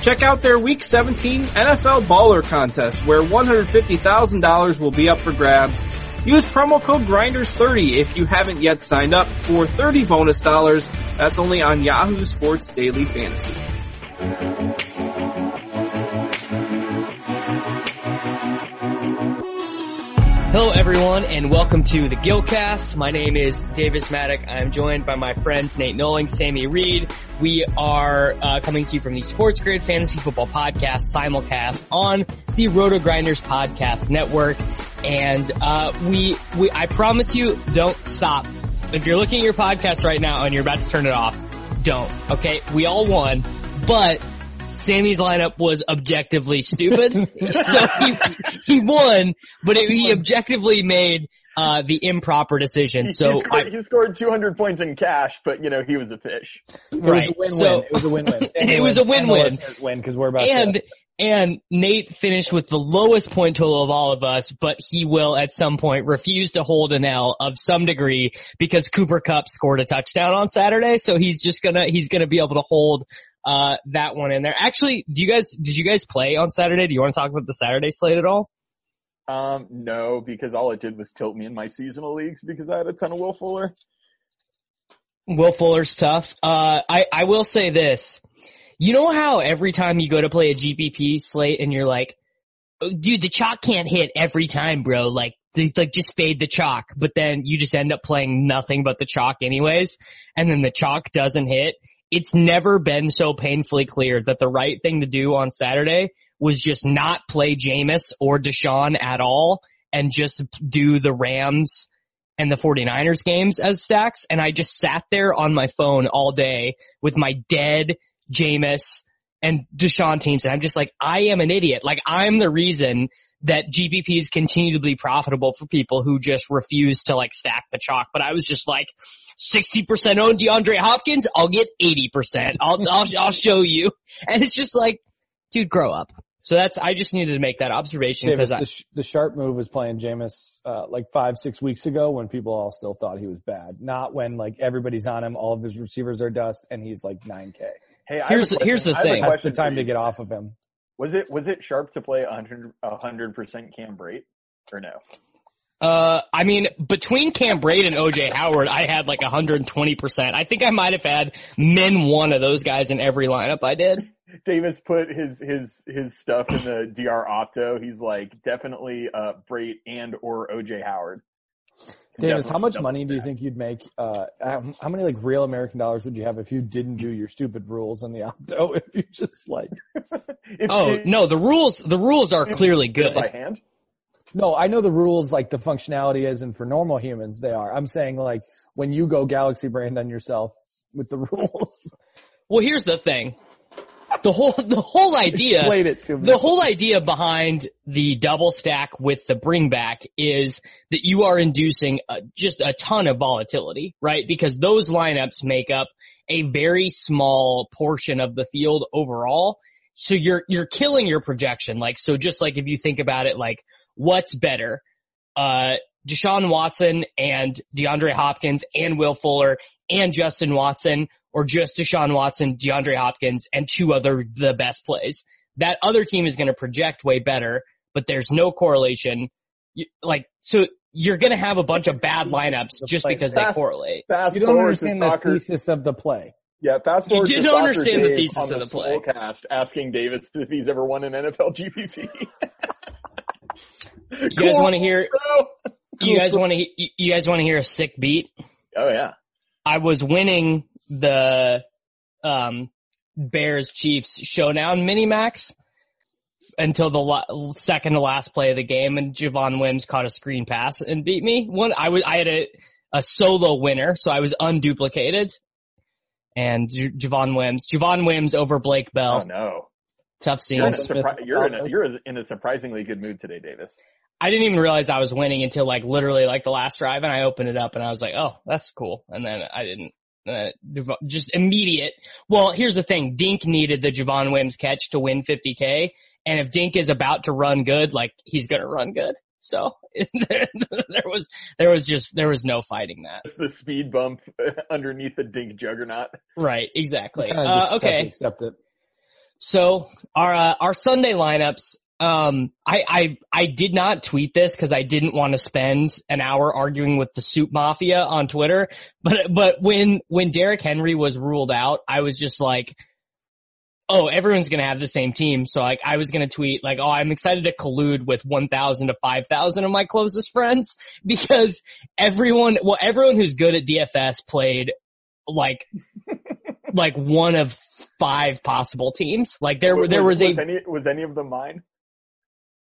Check out their Week 17 NFL Baller Contest where $150,000 will be up for grabs. Use promo code GRINDERS30 if you haven't yet signed up for 30 bonus dollars. That's only on Yahoo Sports Daily Fantasy. Hello everyone and welcome to the Gilcast. My name is Davis Maddock. I'm joined by my friends Nate Noling, Sammy Reed. We are uh, coming to you from the Sports Grid Fantasy Football Podcast simulcast on the Roto Grinders Podcast Network. And uh, we, we, I promise you, don't stop. If you're looking at your podcast right now and you're about to turn it off, don't. Okay, we all won, but Sammy's lineup was objectively stupid. so he, he won, but it, he objectively made uh, the improper decision. So he scored, I, he scored 200 points in cash, but you know he was a fish. Right. It was a win-win. So, it was a win-win. it was a win-win. Win because we're about and to. and Nate finished with the lowest point total of all of us, but he will at some point refuse to hold an L of some degree because Cooper Kupp scored a touchdown on Saturday, so he's just gonna he's gonna be able to hold uh, that one in there. Actually, do you guys, did you guys play on Saturday? Do you want to talk about the Saturday slate at all? Um, no, because all it did was tilt me in my seasonal leagues because I had a ton of Will Fuller. Will Fuller's tough. Uh, I, I will say this. You know how every time you go to play a GPP slate and you're like, oh, dude, the chalk can't hit every time, bro. Like, like just fade the chalk, but then you just end up playing nothing but the chalk anyways, and then the chalk doesn't hit it's never been so painfully clear that the right thing to do on Saturday was just not play Jameis or Deshaun at all and just do the Rams and the 49ers games as stacks. And I just sat there on my phone all day with my dead Jameis and Deshaun teams. And I'm just like, I am an idiot. Like I'm the reason that GPPs continue to be profitable for people who just refuse to like stack the chalk. But I was just like, 60% own DeAndre Hopkins, I'll get 80%. I'll, I'll, I'll show you. And it's just like, dude, grow up. So that's, I just needed to make that observation because the, sh- the sharp move was playing Jameis, uh, like five, six weeks ago when people all still thought he was bad. Not when like everybody's on him, all of his receivers are dust and he's like 9k. Hey, here's, here's the thing. That's the time to get off of him. Was it, was it sharp to play 100, 100% Cam Brate or no? Uh, I mean, between Cam Brate and OJ Howard, I had like 120%. I think I might have had min one of those guys in every lineup I did. Davis put his his his stuff in the DR Opto. He's like definitely uh Brate and or OJ Howard. Davis, how much money do you think you'd make? Uh, how how many like real American dollars would you have if you didn't do your stupid rules on the opto? If you just like, Oh, you- no, the rules, the rules are clearly good. by hand. No, I know the rules, like the functionality is, and for normal humans they are. I'm saying like when you go Galaxy brand on yourself with the rules, Well, here's the thing. The whole, the whole idea, explain it to me. the whole idea behind the double stack with the bring back is that you are inducing uh just a ton of volatility, right? Because those lineups make up a very small portion of the field overall. So you're, you're killing your projection. Like, so just like if you think about it, like what's better, uh, Deshaun Watson and DeAndre Hopkins and Will Fuller and Justin Watson or just Deshaun Watson, DeAndre Hopkins and two other the best plays. That other team is going to project way better, but there's no correlation. You, like, so you're going to have a bunch of bad lineups just Like, because they correlate. Fast you don't understand the soccer. thesis of the play. Yeah, fast forward You to don't understand the thesis on of the play. Swolecast asking Davis if he's ever won an NFL GPP. You guys want to hear? You guys want to? You guys want to hear a sick beat? Oh yeah. I was winning the um Bears Chiefs showdown mini max until the la- second to last play of the game, and Javon Wims caught a screen pass and beat me. One, I was I had a a solo winner, so I was unduplicated. And J- Javon Wims, Javon Wims over Blake Bell. Oh no. Tough You're in, a surpri- you're, in a, you're in a surprisingly good mood today, Davis. I didn't even realize I was winning until like literally like the last drive, and I opened it up and I was like, oh, that's cool. And then I didn't. Uh, dev- just immediate. Well, here's the thing. Dink needed the Javon Wims catch to win 50k, and if Dink is about to run good, like he's gonna run good. So there was there was just there was no fighting that. The speed bump underneath the dink juggernaut. Right, exactly. Uh, okay, accept it. So our uh, our Sunday lineups. Um, I I I did not tweet this because I didn't want to spend an hour arguing with the Soup Mafia on Twitter. But but when when Derrick Henry was ruled out, I was just like, oh, everyone's gonna have the same team. So like I was gonna tweet like, oh, I'm excited to collude with 1,000 to 5,000 of my closest friends because everyone, well, everyone who's good at DFS played like like one of five possible teams. Like there were there was, a any was any of them mine?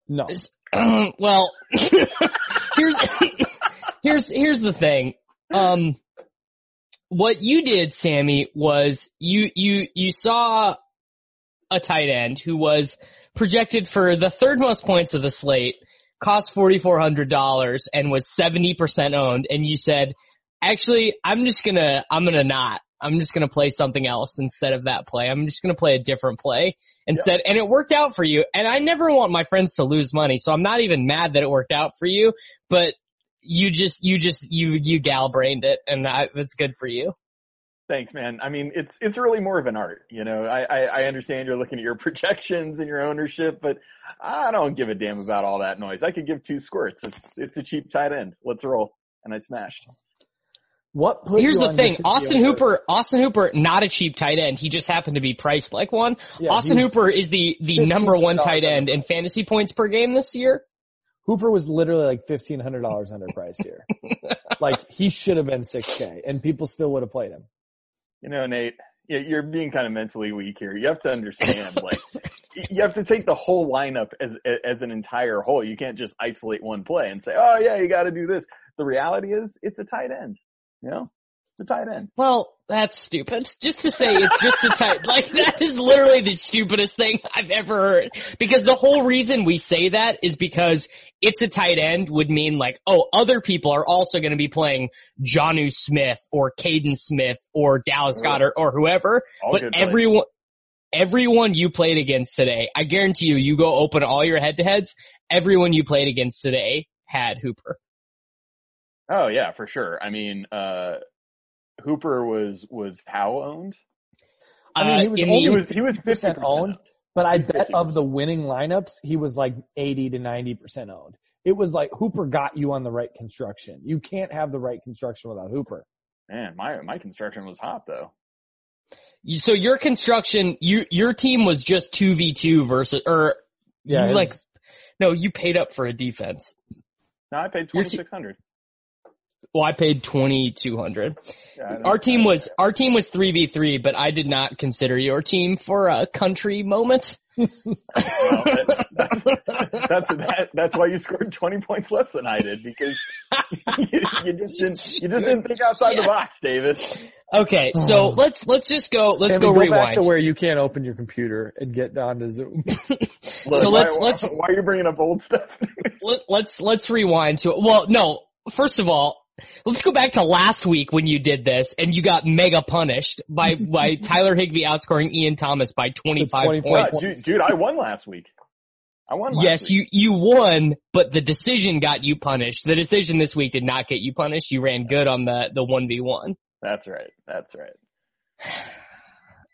No. well, here's here's here's the thing. Um, what you did, Sammy, was you you you saw a tight end who was projected for the third most points of the slate, cost forty four hundred dollars, and was seventy percent owned, and you said, actually, I'm just gonna I'm gonna not. I'm just gonna play something else instead of that play. I'm just gonna play a different play instead, and it worked out for you. And I never want my friends to lose money, so I'm not even mad that it worked out for you. But you just, you just, you you gal brained it, and I, that's good for you. Thanks, man. I mean, it's it's really more of an art, you know. I, I I understand you're looking at your projections and your ownership, but I don't give a damn about all that noise. I could give two squirts. It's it's a cheap tight end. Let's roll, and I smashed. What put Here's you the on thing, Austin Hooper, Austin Hooper, not a cheap tight end. He just happened to be priced like one. Yeah, Austin Hooper is the the number one tight end in fantasy points per game this year. Hooper was literally like fifteen hundred dollars underpriced here. like he should have been six K, and people still would have played him. You know, Nate, you're being kind of mentally weak here. You have to understand, like, you have to take the whole lineup as as an entire whole. You can't just isolate one play and say, "Oh yeah, you got to do this." The reality is, it's a tight end. You know, it's a tight end. Well, that's stupid. Just to say it's just a tight, like that is literally the stupidest thing I've ever heard. Because the whole reason we say that is because it's a tight end would mean like, oh, other people are also going to be playing Jonnu Smith or Kaden Smith or Dallas Goedert or whoever. All but everyone, everyone you played against today, I guarantee you, you go open all your head to heads, everyone you played against today had Hooper. Oh yeah, for sure. I mean, uh, Hooper was was how owned? I mean, he Uh, was in only He was he was fifty percent owned, owned. but I bet 50%. of the winning lineups, he was like eighty to ninety percent owned. it was like Hooper got you on the right construction. You can't have the right construction without Hooper. Man, my my construction was hot though. You- So your construction, you your team was just two v two versus, or Yeah, you like was- no, you paid up for a defense. No, I paid Your twenty te- six hundred. Well, I paid twenty two hundred. Yeah, Our team was our team was three v three, but I did not consider your team for a country moment. that's that's that, that's why you scored twenty points less than I did because you, you just didn't you just didn't think outside the box, Davis. Okay, so oh. let's let's just go. Let's Sammy, go back rewind. to where you can't open your computer and get onto Zoom. Look, So why- let's- why, let's- why are you bringing up old stuff? Let, let's let's rewind to well, no. First of all, let's go back to last week when you did this and you got mega punished by by Tyler Higbee outscoring Ian Thomas by twenty five 25 points. dude, dude, I won last week. I won last Yes, week. you you won, but the decision got you punished. The decision this week did not get you punished. You ran good on the the one v one. That's right. That's right.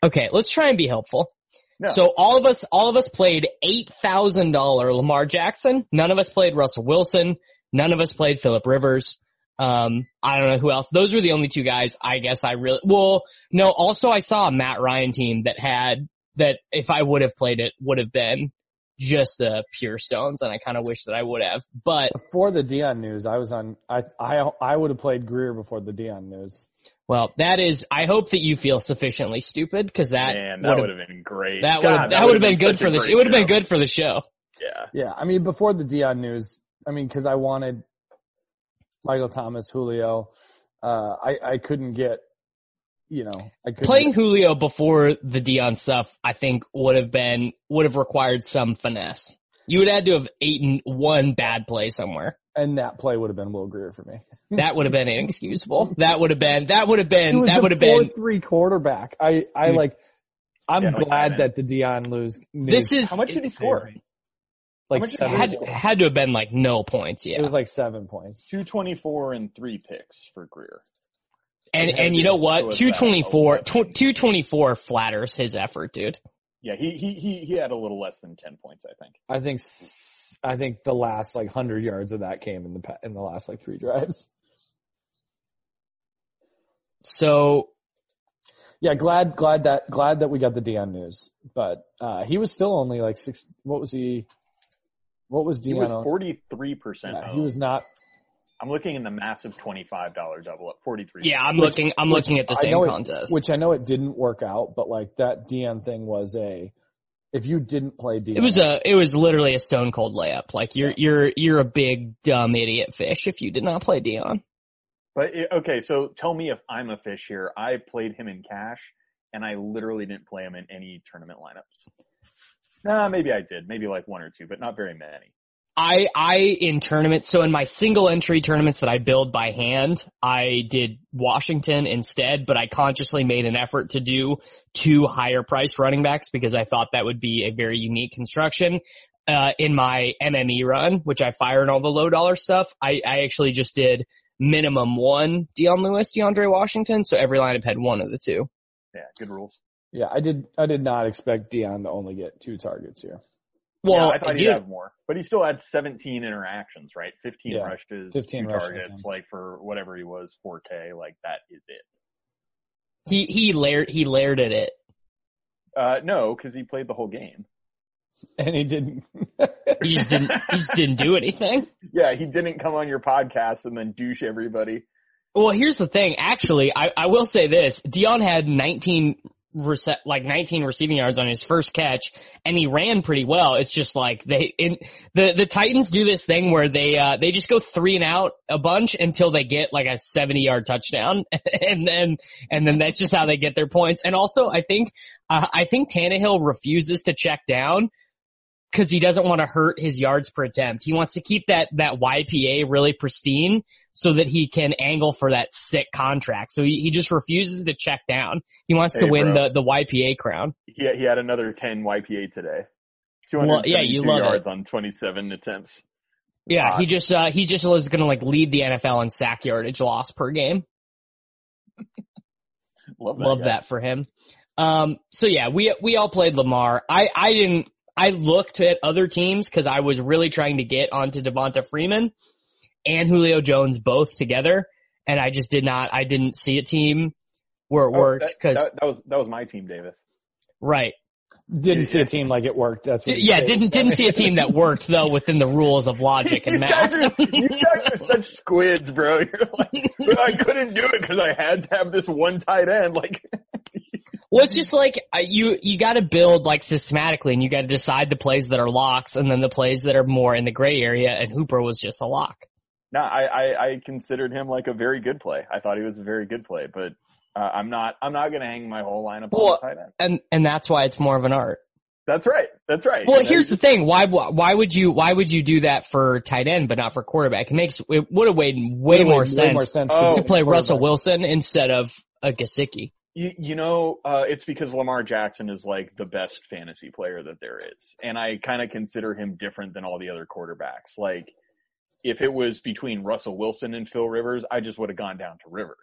Okay, let's try and be helpful. No. So all of us, all of us played eight thousand dollar Lamar Jackson. None of us played Russell Wilson. None of us played Philip Rivers. Um, I don't know who else. Those were the only two guys. I guess I really well. No, also I saw a Matt Ryan team that had that. If I would have played it, would have been just the pure stones, and I kind of wish that I would have. But Before the Dion news, I was on. I I I would have played Grier before the Dion news. well, that is. I hope that you feel sufficiently stupid because that Man, that would would have have been great. that would have that would have been good for the. It would have been good for the show. Yeah. Yeah, I mean before the Dion news, I mean because I wanted Michael Thomas, Julio. Uh, I I couldn't get, you know, I couldn't Playing get- Julio before the Dion stuff, I think would have been would have required some finesse. You would have had to have eaten one bad play somewhere. and that play would have been Will Grier for me. That would have been inexcusable. That would have been that would have been He was that would have been. four-three quarterback. I I like. I'm Yeah, glad that. that the Dion lose. This is How much did he score? Like much did he seven. had had to have been like no points, yeah. It was like seven points. 224 and three picks for Grier. and it had and you know what? split Two back, twenty four, a weapon. two twenty four flatters his effort, dude. Yeah, he, he, he, he had a little less than 10 points, I think. I think s- I think the last like hundred yards of that came in the pa- in the last like three drives. So Yeah, glad glad that glad that we got the Dion news, but uh he was still only like six. What was he? What was Dion? He was 43% he was not. I'm looking in the massive $25 double up, 43 yeah, I'm Which- looking I'm looking at the same it- contest. Which I know it didn't work out, but like that Dion thing was a. If you didn't play Dion, It was a it was literally a stone cold layup. Like you're you're you're a big dumb idiot fish if you did not play Dion. But it, okay, so tell me if I'm a fish here. I played him in cash, and I literally didn't play him in any tournament lineups. Nah, maybe I did, maybe like one or two, but not very many. I I in tournaments so in my single entry tournaments that I build by hand, I did Washington instead, but I consciously made an effort to do two higher priced running backs because I thought that would be a very unique construction. Uh, in my MME run, which I fired all the low dollar stuff, I, I actually just did minimum one Dion Lewis, DeAndre Washington, so every lineup had one of the two. Yeah, good rules. Yeah, I did. I did not expect Dion to only get two targets here. Well, yeah, I thought he'd have more, but he still had 17 interactions, right? 15 Yeah, rushes, 15 two rush targets, attempts. like for whatever he was, 4K, like that is it. he he layered he layered at it. Uh, no, because he played the whole game. And he didn't. He just didn't he just didn't do anything. Yeah, he didn't come on your podcast and then douche everybody. Well, here's the thing. Actually, I, I will say this: Dion had 19 rece- like 19 receiving yards on his first catch, and he ran pretty well. It's just like they in the the Titans do this thing where they uh they just go three and out a bunch until they get like a 70 yard touchdown, and then and then that's just how they get their points. And also, I think uh, I think Tannehill refuses to check down because he doesn't want to hurt his yards per attempt. He wants to keep that that YPA really pristine so that he can angle for that sick contract. So he, he just refuses to check down. He wants to win bro. the the YPA crown. He, he had another 10 YPA today. Well, yeah, you 272 love it. on 27 attempts. Yeah, Hot. he just uh he just was gonna like lead the NFL in sack yardage loss per game. Love that. Love guy. that for him. Um so yeah, we we all played Lamar. I I didn't I looked at other teams because I was really trying to get onto Devonta Freeman and Julio Jones both together, and I just did not. I didn't see a team where it Oh, worked because that, that was that was my team, Davis. right. Didn't see a team like it worked. That's what yeah, saying. didn't didn't see a team that worked though within the rules of logic and you, guys math. are, you guys are such squids, bro. You're like, but I couldn't do it because I had to have this one tight end. Like, Well, it's just like you you got to build like systematically, and you got to decide the plays that are locks, and then the plays that are more in the gray area. And Hooper was just a lock. No, I, I I considered him like a very good play. I thought he was a very good play, but uh, I'm not I'm not gonna hang my whole lineup Well, on the tight end. and and that's why it's more of an art. That's right. That's right. Well, You know, here's you the thing: why why would you why would you do that for tight end but not for quarterback? It makes it would have made way, Would've more made sense Way more sense Oh. to play. Russell Wilson instead of a Gesicki. You, you know, uh, it's because Lamar Jackson is like the best fantasy player that there is. And I kind of consider him different than all the other quarterbacks. Like, if it was between Russell Wilson and Phil Rivers, I just would have gone down to Rivers.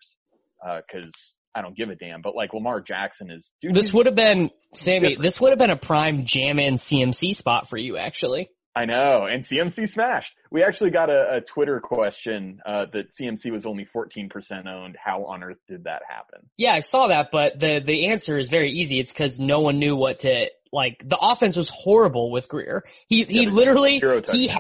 Uh, cause I don't give a damn. But like Lamar Jackson is, dude, This would have been Sammy. Different. This would have been a prime jam in CMC spot for you, actually. I know. And CMC smashed. We actually got a, a Twitter question, uh, that CMC was only 14% owned. How on earth did that happen? Yeah, I saw that, but the the answer is very easy. It's because no one knew what to like. The offense was horrible with Grier. He he Yeah, literally he.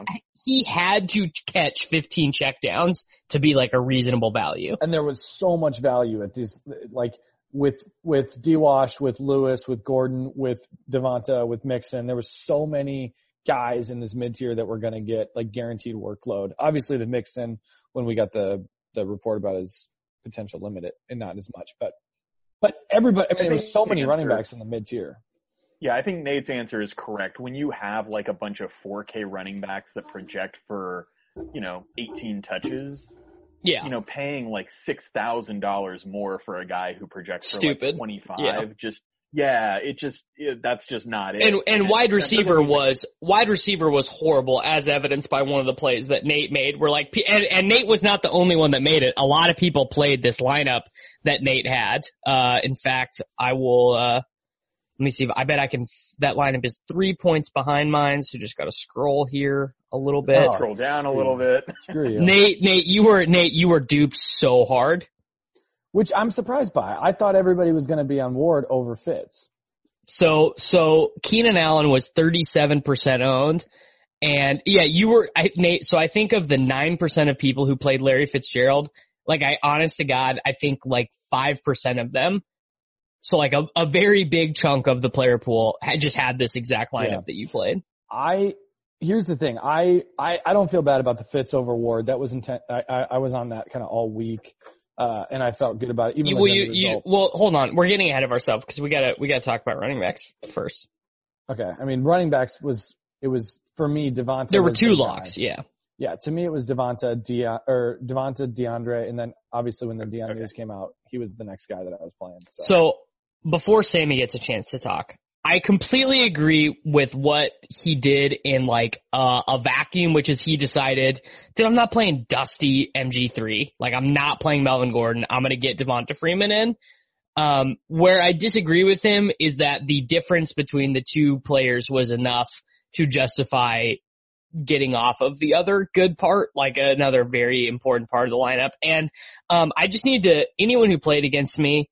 He had to catch 15 checkdowns to be like a reasonable value. and there was so much value at these, like with with D-Wash, with Lewis, with Gordon, with Devonta, with Mixon. There was so many guys in this mid tier that were going to get like guaranteed workload. Obviously, the Mixon when we got the the report about his potential limited and not as much, but but everybody. I mean, there was so many running backs in the mid tier. Yeah, I think Nate's answer is correct. When you have like a bunch of 4K running backs that project for, you know, 18 touches, Yeah. you know, paying like $6,000 more for a guy who projects for Stupid. like 25, Yeah. just, yeah, it just, it, that's just not it. and and wide receiver was wide receiver was horrible as evidenced by one of the plays that Nate made where like and, and Nate was not the only one that made it. A lot of people played this lineup that Nate had. Uh in fact, I will uh let me see if I bet I can that lineup is 3 points behind mine, so just got to scroll here a little bit. Oh. scroll down a little bit. Screw you. Nate Nate you were Nate you were duped so hard. Which I'm surprised by. I thought everybody was going to be on Ward over Fitz. So, so Keenan Allen was 37% owned. And yeah, you were, I, Nate, so I think of the 9% of people who played Larry Fitzgerald, like I, honest to God, I think like 5% of them. So like a, a very big chunk of the player pool had just had this exact lineup Yeah. that you played. I here's the thing. I, I I don't feel bad about the Fitz over Ward. That was intent. I I, I was on that kind of all week, uh, and I felt good about it. Even well, you, you, well, hold on. We're getting ahead of ourselves because we gotta, we gotta talk about running backs first. okay. I mean, running backs was it was for me Devonta. There were two the guy. locks. Yeah. Yeah, to me it was Devonta De or Devonta DeAndre, and then obviously when the DeAndre's Okay. came out, he was the next guy that I was playing. So, So before Sammy gets a chance to talk, I completely agree with what he did in like uh, a vacuum, which is he decided that I'm not playing Dusty MG3. Like I'm not playing Melvin Gordon. I'm going to get Devonta Freeman in. Um, where I disagree with him is that the difference between the two players was enough to justify getting off of the other good part, like another very important part of the lineup. And um, I just need to anyone who played against me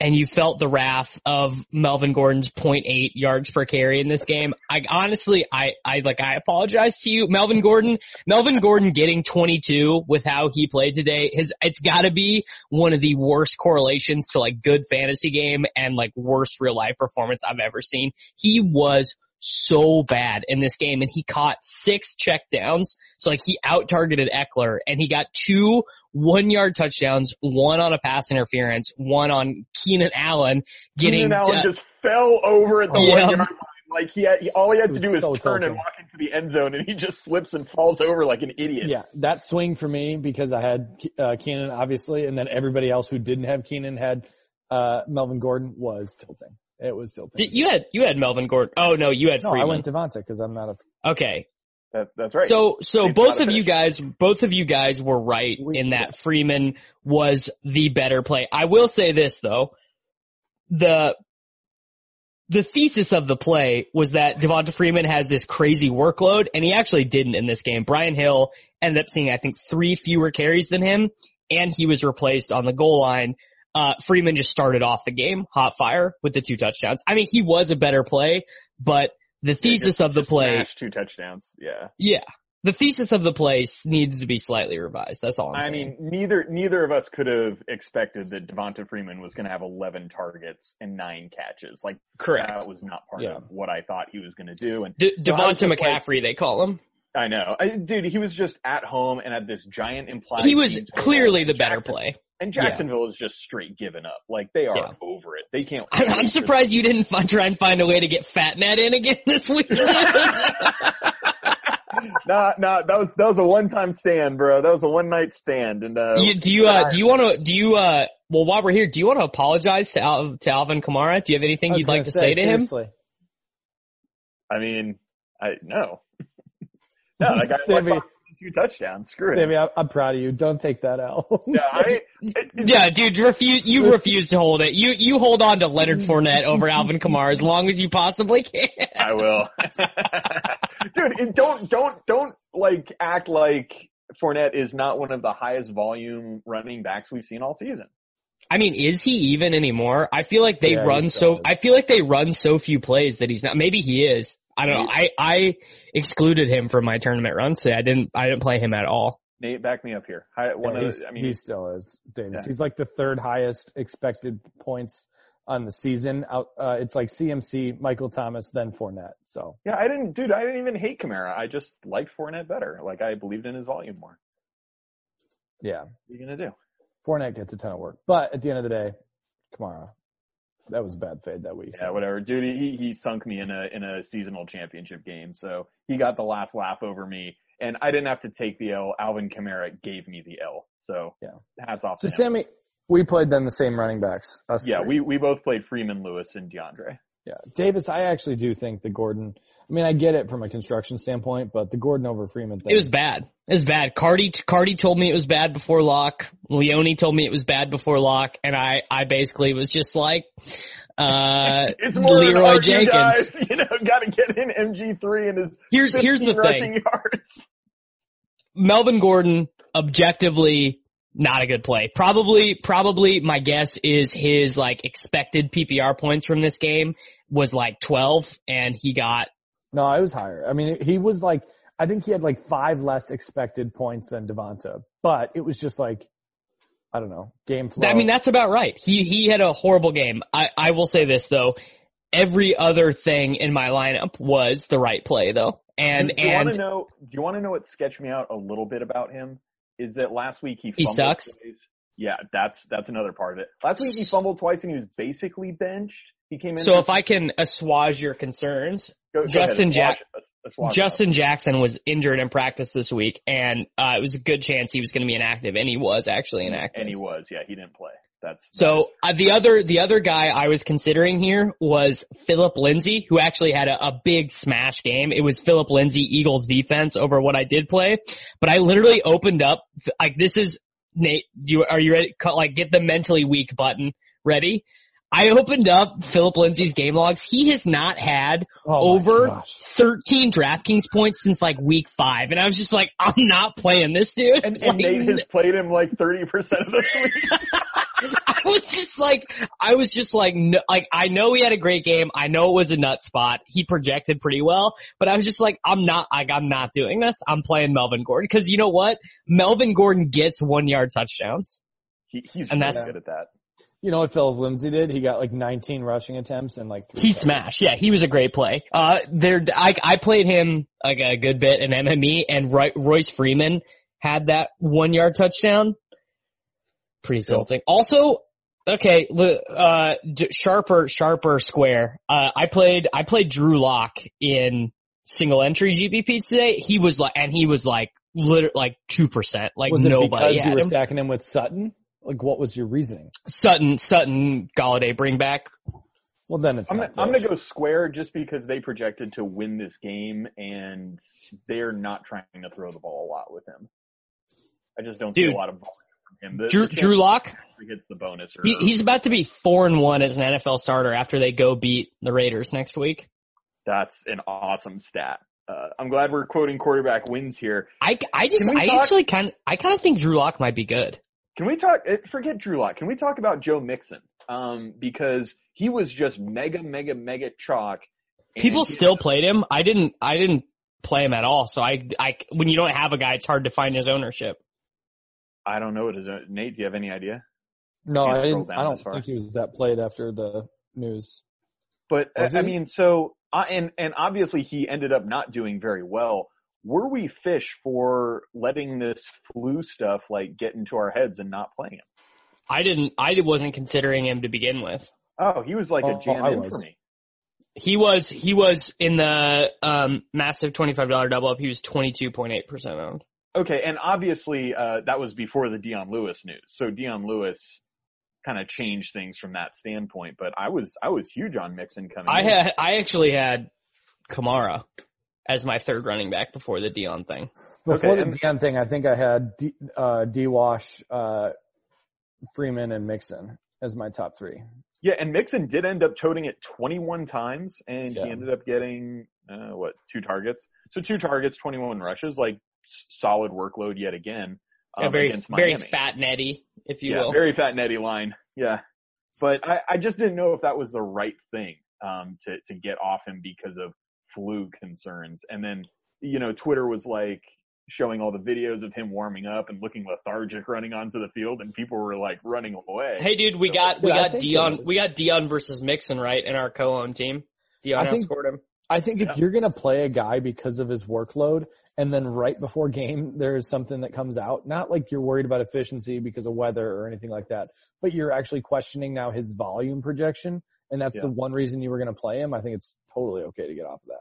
and you felt the wrath of Melvin Gordon's 0.8 yards per carry in this game. I honestly, I, I like, I apologize to you, Melvin Gordon. Melvin Gordon getting 22 with how he played today. His, it's gotta be one of the worst correlations to like good fantasy game and like worst real life performance I've ever seen. He was so bad in this game and he caught six checkdowns. So like he out targeted Ekeler and he got two one yard touchdowns, one on a pass interference, one on Keenan Allen getting Keenan Allen d- just fell over at the Yeah. one yard line. Like he, had, he all he had to do is so turn and walk into the end zone, and he just slips and falls over like an idiot. yeah, that swing for me because I had uh, Keenan obviously, and then everybody else who didn't have Keenan had uh, Melvin Gordon was tilting. It was tilting. Did- you had you had Melvin Gordon. Oh no, you had Freeman. no, I Freeman. went Devonta because I'm not a. okay, That, that's right. so so Same both of you guys, both of you guys were right We- in that Freeman was the better play. I will say this though, the the thesis of the play was that Devonta Freeman has this crazy workload, and he actually didn't in this game. Brian Hill ended up seeing, I think, three fewer carries than him, and he was replaced on the goal line. Uh, Freeman just started off the game hot fire with the two touchdowns. I mean, he was a better play, but the thesis just- of the play, two touchdowns. Yeah. yeah, the thesis of the place needs to be slightly revised. That's all I'm saying. I saying. mean, neither neither of us could have expected that Devonta Freeman was going to have 11 targets and nine catches. Like correct. that was not part Yeah. of what I thought he was going to do. And D- So I Devonta just like- McCaffrey, they call him. I know, I, dude, he was just at home and had this giant implied. He was clearly the better play. And Jacksonville is just straight giving up. Like they are Yeah. over it. They can't. I'm, I'm surprised you didn't find, try and find a way to get Fat Fatnet in again this week. nah, nah, that was that was a one time stand, bro. That was a one night stand, and uh, you, do you uh, do you want to do you uh well while we're here do you want to apologize to Al, to Alvin Kamara? Do you have anything you'd like gonna to say, to him? I mean, I no, no, that guy Sammy- like two touchdowns. Screw it. Sammy, I- I'm proud of you. Don't take that out. Yeah, I, it, it- Yeah, dude, refuse you refuse to hold it. You you hold on to Leonard mm. Fournette over Alvin Kamara as long as you possibly can. I will. Dude, it, don't don't don't like act like Fournette is not one of the highest volume running backs we've seen all season. I mean, is he even anymore? I feel like they Yeah, run so. I feel like they run so few plays that he's not. Maybe he is. I don't know. I I excluded him from my tournament runs today. I didn't I didn't play him at all. Nate, back me up here. Hi, one Yeah, of he's- the, I mean, he still is, Davis. Yeah. He's like the third highest expected points on the season. Out, uh, it's like CMC, Michael Thomas, then Fournette. So yeah, I didn't, dude, I didn't even hate Kamara. I just liked Fournette better. Like I believed in his volume more. yeah, What are you gonna do? Fournette gets a ton of work, but at the end of the day, Kamara, that was a bad fade that week. Yeah, whatever, dude. He he sunk me in a in a seasonal championship game, so he got the last laugh over me, and I didn't have to take the L. Alvin Kamara gave me the L. So Yeah. hats off. So. Sammy, we played then the same running backs. Us Yeah, three. we we both played Freeman, Lewis, and DeAndre. yeah. Davis, I actually do think the Gordon. I mean, I get it from a construction standpoint, but the Gordon over Freeman thing. It was bad. It was bad. Cardi Cardi told me it was bad before lock. Leone told me it was bad before lock, and I I basically was just like, uh, It's more Leeroy Jenkins. guys. You know, got to get in MG three and his Here's here's the thing. yards. Melvin Gordon, objectively, not a good play. Probably, probably my guess is his like expected PPR points from this game was like 12 and he got, No, it was higher. I mean, he was like, I think he had like five less expected points than Devonta, but it was just like, I don't know, game flow. I mean, that's about right. He, he had a horrible game. I, I will say this though. Every other thing in my lineup was the right play though. And, do, do you want and to know? Do you want to know what sketched me out a little bit about him? Is that last week he He sucks? Twice. Yeah, that's that's another part of it. Last week he fumbled twice and he was basically benched. He came in. so if I can assuage your concerns, go, go Justin Jack- Justin Jackson was injured in practice this week, and uh, it was a good chance he was going to be inactive, and he was actually inactive. and he was. Yeah, he didn't play. That's so uh, the other the other guy I was considering here was Philip Lindsay, who actually had a, a big smash game. It was Philip Lindsay Eagles defense over what I did play, but I literally opened up like this is Nate. Do you are you ready? Like get the mentally weak button ready. I opened up Philip Lindsay's game logs. He has not had Oh over gosh. 13 DraftKings points since like week five. And I was just like, I'm not playing this dude. and, Like, Nate has played him like thirty percent of the week. I was just like, I was just like, no, like, I know he had a great game. I know it was a nut spot. He projected pretty well, but I was just like, I'm not, like, I'm not doing this. I'm playing Melvin Gordon. Cause you know what? Melvin Gordon gets one yard touchdowns. He, he's And really that's- good at that. You know what Philip Lindsay did? He got like 19 rushing attempts and like three He smashed. Yeah, he was a great play. Uh, there, I, I played him like a good bit in MME and Roy, Royce Freeman had that one yard touchdown. Pretty tilting. Also, okay, uh, sharper, sharper square. Uh, I played, I played Drew Lock in single entry GPP today. He was like, and he was like, liter like 2%. Like Was it nobody because you were him. stacking him with Sutton? Like, what was your reasoning? Sutton, Sutton, Golladay bring back. Well, then it's I'm, not. gonna- I'm gonna go square just because they projected to win this game and they're not trying to throw the ball a lot with him. I just don't see a lot of volume from him. The, Drew, the Drew Lock, chance gets the bonus. Or, he, he's about to be four and one as an NFL starter after they go beat the Raiders next week. That's an awesome stat. Uh, I'm glad we're quoting quarterback wins here. I, I just, I talk- actually kind, I kind of think Drew Lock might be good. Can we talk? eh, Forget Drew Lock. Can we talk about Joe Mixon? Um, because he was just mega, mega, mega chalk. People he- still played him. I didn't, I didn't play him at all. So I, I, when you don't have a guy, it's hard to find his ownership. I don't know what his. Nate, do you have any idea? No, Can't I didn't. I don't think he was that played after the news. But uh, Was I he? mean, so uh, and and obviously he ended up not doing very well. Were we fish for letting this flu stuff like get into our heads and not playing him? I didn't, I wasn't considering him to begin with. Oh, he was like Oh, a jam I in for me. He was, he was in the, um, massive $25 double up. He was 22.8% owned. Okay, and obviously uh, that was before the Dion Lewis news. So Dion Lewis kind of changed things from that standpoint. But I was I was huge on Mixon coming. I in. had, I actually had Kamara as my third running back before the Dion thing. Before Okay, the Dion thing, I think I had D, uh, D-Wash, uh, Freeman, and Mixon as my top three. Yeah, and Mixon did end up toting it 21 times, and Yeah. he ended up getting uh, what two targets? So two targets, 21 rushes, like solid workload yet again. a um, very, very fat netty, if you yeah, will. very fat netty line. Yeah, but I, I just didn't know if that was the right thing um, to to get off him because of flu concerns. And then you know, Twitter was like showing all the videos of him warming up and looking lethargic running onto the field, and people were like running away. Hey, dude, we So- got we got Dion was- we got Dion versus Mixon right in our co-own team. Dion I think- outscored him. I think if Yeah. you're gonna play a guy because of his workload, and then right before game there is something that comes out, not like you're worried about efficiency because of weather or anything like that, but you're actually questioning now his volume projection, and that's Yeah. the one reason you were gonna play him. I think it's totally okay to get off of that.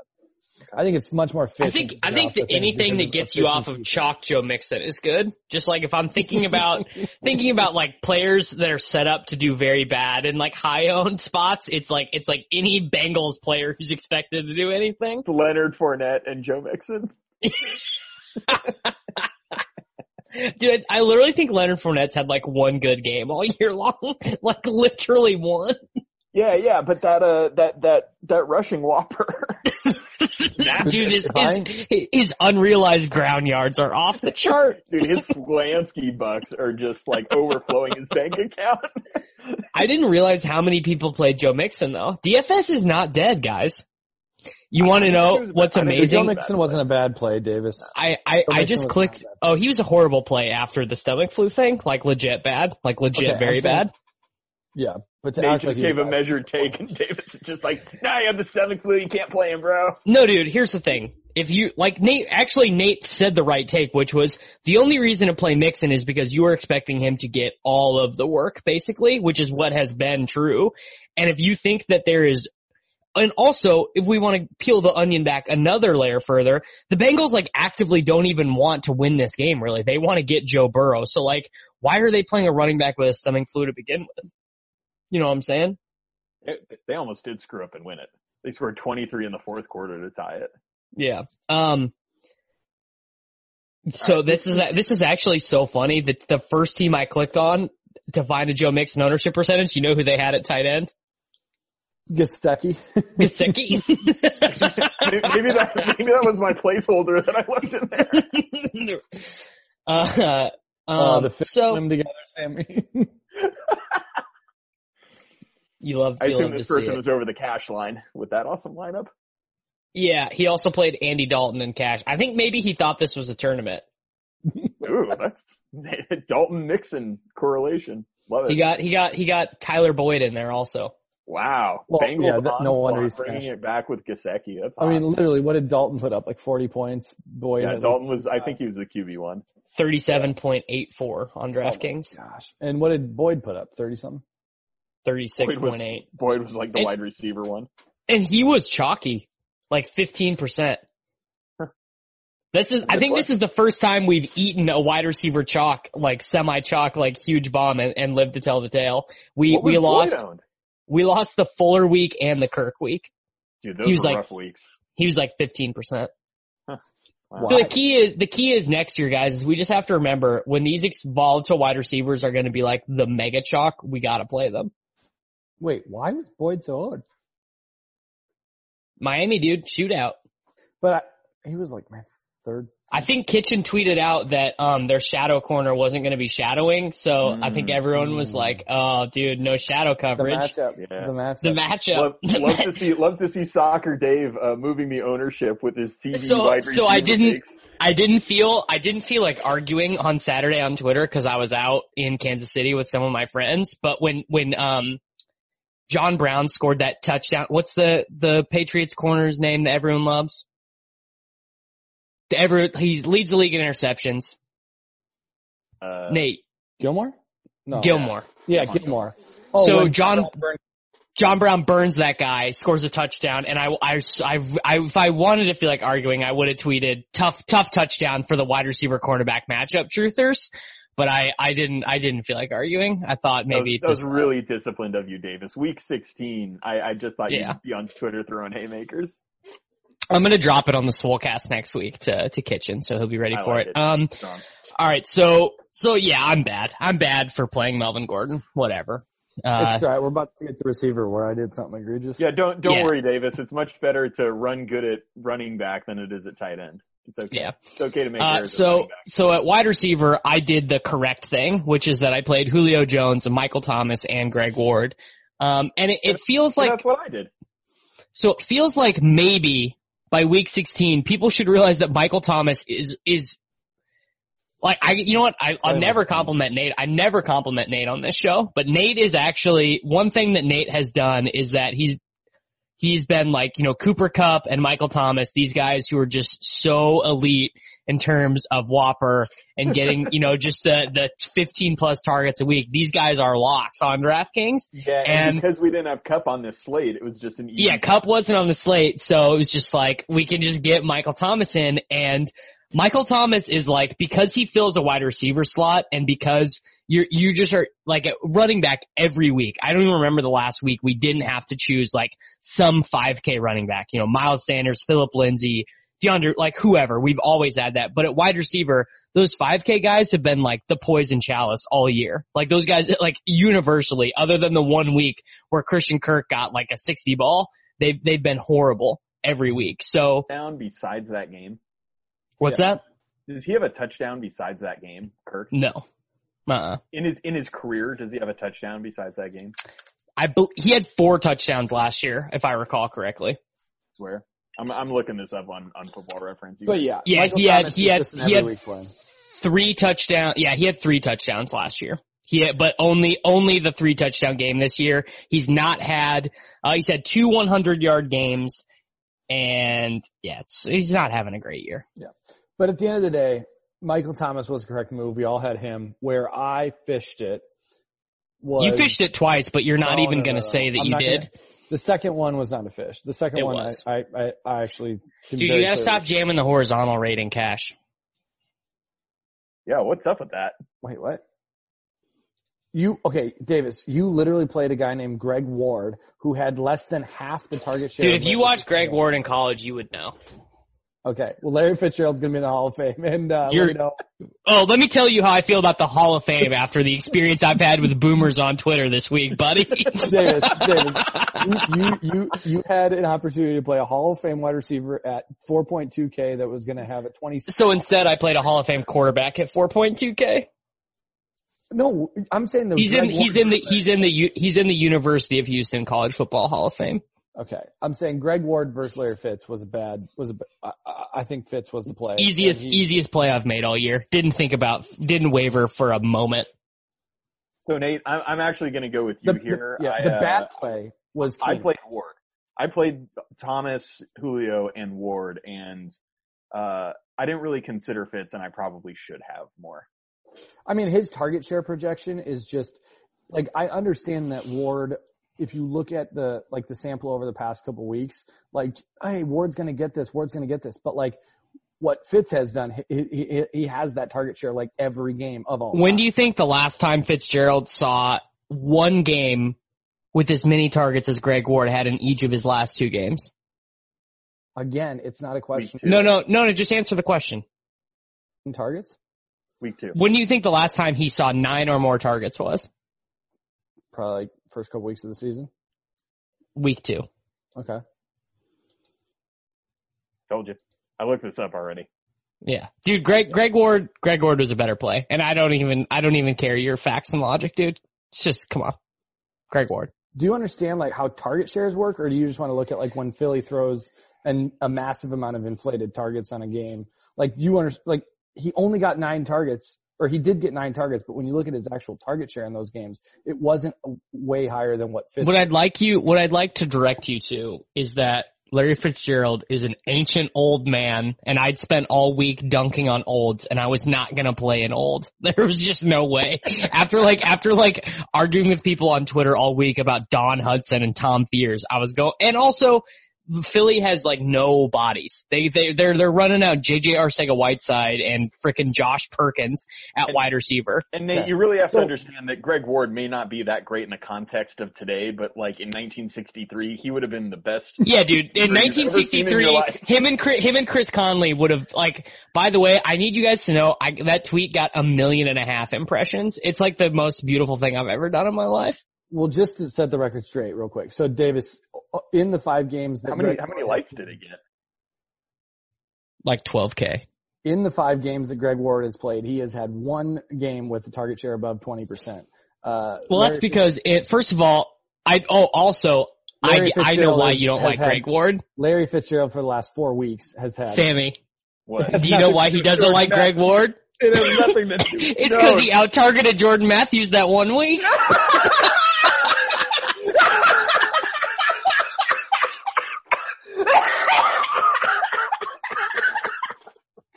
I think it's much more I think I think that anything that gets you off of efficiency. chalk Joe Mixon is good. Just like if I'm thinking about thinking about like players that are set up to do very bad and like high owned spots, it's like it's like any Bengals player who's expected to do anything. Leonard Fournette and Joe Mixon. Dude, I literally think Leonard Fournette's had like one good game all year long. like literally one. Yeah, yeah, but that uh that that that rushing whopper. Dude, his, Fine. his, his unrealized ground yards are off the chart. Dude, his Slansky bucks are just like overflowing his bank account. I didn't realize how many people played Joe Mixon though. DFS is not dead, guys. You want to know was what's bad- I think Joe Amazing. amazing? Mixon wasn't a bad play, Davis. I, I, I just clicked. Oh, he was a horrible play after the stomach flu thing. Like legit bad. Like legit Okay, very saying- bad. Yeah, but to Nate act like just gave a measured take, and Davis is just like, "Nah, you have the stomach flu. You can't play him, bro." No, dude, here's the thing. If you, like Nate, actually Nate said the right take, which was the only reason to play Mixon is because you were expecting him to get all of the work, basically, which is what has been true. And if you think that there is, and also, if we want to peel the onion back another layer further, the Bengals like actively don't even want to win this game, really. They want to get Joe Burrow. So like, why are they playing a running back with a stomach flu to begin with? You know what I'm saying? It- they almost did screw up and win it. They scored 23 in the fourth quarter to tie it. Yeah. Um. So this is this is actually so funny that the first team I clicked on to find a Joe Mixon ownership percentage, you know who they had at tight end? Gesicki. Gasecki. Maybe maybe that maybe that was my placeholder that I left in there. uh, Oh, um, the fit so them together, Sammy. you love, I you assume love this see person was over the cash line with that awesome lineup. Yeah, he also played Andy Dalton in cash. I think maybe he thought this was a tournament. Ooh, that's Dalton Mixon correlation. Love it. He got he got he got Tyler Boyd in there also. wow. Well, Bengals yeah, that- no wonder he's bringing smashed. it back with Gesicki. That's I mean, literally, what did Dalton put up? Like 40 points? Boy, yeah, had, Dalton was. I think he was the QB one. Thirty-seven point eight four on oh DraftKings. Gosh. And what did Boyd put up? 30 something? Thirty-six point eight. Boyd was like the And- wide receiver one. And he was chalky, like 15%. This is, I think play. this is the first time we've eaten a wide receiver chalk, like semi-chalk, like huge bomb and, and lived to tell the tale. We, we Boyd lost, owned? we lost the Fuller week and the Kirk week. Dude, those he was were like- rough weeks. He was like 15%. Wow. So the key is the key is next year, guys. Is we just have to remember when these volatile wide receivers are going to be like the mega chalk, we got to play them. Wait, why was Boyd so old? Miami, dude, shootout. But I, he was like my third. I think Kitchen tweeted out that um their shadow corner wasn't going to be shadowing, so I think everyone was like, "Oh, dude, no shadow The coverage." matchup. Yeah. The matchup. The matchup. Love, love to see love to see soccer Dave uh, moving the ownership with his TV So- so I didn't- picks. I didn't feel I didn't feel like arguing on Saturday on Twitter because I was out in Kansas City with some of my friends. But when when um John Brown scored that touchdown, what's the the Patriots corner's name that everyone loves? The Ever he leads the league in interceptions. Uh, Nate Gilmore? No. Gilmore. Yeah, Gilmore. Oh, so when- John John Brown burns that guy, scores a touchdown, and I, I, I, I, if I wanted to feel like arguing, I would have tweeted tough, tough touchdown for the wide receiver cornerback matchup, truthers. But I, I didn't, I didn't feel like arguing. I thought maybe that was, just, that was really disciplined of you, Davis. Week 16, I, I just thought Yeah. you'd be on Twitter throwing haymakers. I'm gonna drop it on the Swolecast next week to, to Kitchen, so he'll be ready I for like it. it. Um, Strong. alright, so, so yeah, I'm bad. I'm bad for playing Melvin Gordon. Whatever. Uh, it's right. We're about to get to receiver where I did something egregious. Yeah, don't don't Yeah. worry, Davis. It's much better to run good at running back than it is at tight end. It's okay. Yeah. It's okay to make Uh, so, so at wide receiver, I did the correct thing, which is that I played Julio Jones, and Michael Thomas, and Greg Ward. Um, and it, it feels like, that's what I did. so it feels like maybe by week 16, people should realize that Michael Thomas is, is, like, I, you know what? I, I'll never compliment Nate. I never compliment Nate on this show, but Nate is actually, one thing that Nate has done is that he's, he's been like, you know, Cooper Kupp and Michael Thomas, these guys who are just so elite in terms of WOPR and getting, you know, just the, the 15 plus targets a week. These guys are locks on DraftKings. Yeah, And- and because we didn't have Kupp on this slate, it was just an easy Yeah, Kupp wasn't on the slate, so it was just like, we can just get Michael Thomas in and Michael Thomas is like, because he fills a wide receiver slot and because you you just are like running back every week. I don't even remember the last week we didn't have to choose like some 5k running back, you know, Miles Sanders, Philip Lindsay, DeAndre, like whoever. We've always had that. But at wide receiver, those 5k guys have been like the poison chalice all year. Like those guys, like universally, other than the one week where Christian Kirk got like a 60 ball, they've, they've been horrible every week. So touchdown besides that game. What's Yeah. that? Does he have a touchdown besides that game, Kirk? No. Uh-uh. In his in his career, does he have a touchdown besides that game? I bel he had four touchdowns last year, if I recall correctly. Swear. I'm I'm looking this up on on Football Reference. You- But yeah, Yeah, Michael he had- Thomas he had- he had- Three touchdowns. Yeah, he had three touchdowns last year. He had, but only only the three touchdown game this year. He's not had. Uh, he's had two 100 yard games, and yeah, it's, he's not having a great year. Yeah. But at the end of the day, Michael Thomas was the correct move. We all had him. Where I fished it was You fished it twice, but you're not No, even no, going to no. say that I'm you did. gonna- the second one was not a fish. The second It one was. I, I, I, I actually can Dude, you got to stop jamming the horizontal rating cash. Yeah, what's up with that? Wait, what? You okay, Davis? You literally played a guy named Greg Ward who had less than half the target share. Dude, if you watched Greg Ward in college, you would know. okay, well Larry Fitzgerald's gonna be in the Hall of Fame, and uh, You're- let. Oh, let me tell you how I feel about the Hall of Fame after the experience I've had with boomers on Twitter this week, buddy. Davis, Davis, you, you you you had an opportunity to play a Hall of Fame wide receiver at 4.2k that was gonna have a 20. So instead, I played a Hall of Fame quarterback at 4.2k. No, I'm saying the He's in Greg he's in the he's in the he's in the University of Houston College Football Hall of Fame. Okay, I'm saying Greg Ward versus Larry Fitz was a bad was a. I, I- I think Fitz was the play. Easiest he- easiest play I've made all year. Didn't think about didn't waver for a moment. So Nate, I'm I'm actually going to go with you The, here. the, yeah, I, the uh, bad play was. I played Ward. I played Thomas, Julio, and Ward, and uh, I didn't really consider Fitz, and I probably should have more. I mean, his target share projection is just like I understand that Ward. If you look at the like the sample over the past couple weeks, like hey, Ward's going to get this, Ward's going to get this, but like what Fitz has done, he, he he has that target share like every game of all. When do you think the last time Fitzgerald saw one game with as many targets as Greg Ward had in each of his last two games? Again, it's not a question. No, no, no, no. Just answer the question. of targets. Week two. When do you think the last time he saw nine or more targets was? Probably like first couple weeks of the season. Week two. Okay. Told you. I looked this up already. Yeah, dude. Greg Greg Ward Greg Ward was a better play, and I don't even I don't even care your facts and logic, dude. It's just come on, Greg Ward. Do you understand like how target shares work, or do you just want to look at like when Philly throws an, a massive amount of inflated targets on a game? Like you understand, like he only got nine targets, or he did get nine targets, but when you look at his actual target share in those games, it wasn't way higher than what Fitz. What I'd like you, what I'd like to direct you to is that Larry Fitzgerald is an ancient old man, and I'd spent all week dunking on olds, and I was not gonna play an old. There was just no way. After like, after like arguing with people on Twitter all week about Don Hutson and Tom Fears, I was going, and also, Philly has like no bodies. They they they're they're running out JJ Arcega Whiteside and frickin' Josh Perkins at wide receiver. And Nate, Yeah. you really have So- to understand that Greg Ward may not be that great in the context of today, but like in 1963, he would have been the best. Yeah, dude. In You've ever seen in 1963, him and Chris, him and Chris Conley would have like. By the way, I need you guys to know I, that tweet got a million and a half impressions. It's like the most beautiful thing I've ever done in my life. Well, just to set the record straight, real quick. So Davis, in the five games that How many Greg how many likes did he get? Like 12k. in the five games that Greg Ward has played, he has had one game with the target share above twenty percent. Uh, Well, Larry that's because it. First of all, I oh also I Larry I know why you don't like had- Greg Ward, Larry Fitzgerald for the last four weeks has had. Sammy. What? Do you know why he doesn't Jordan like Greg Ward? It has nothing to do. It's No, because he out targeted Jordan Matthews that one week.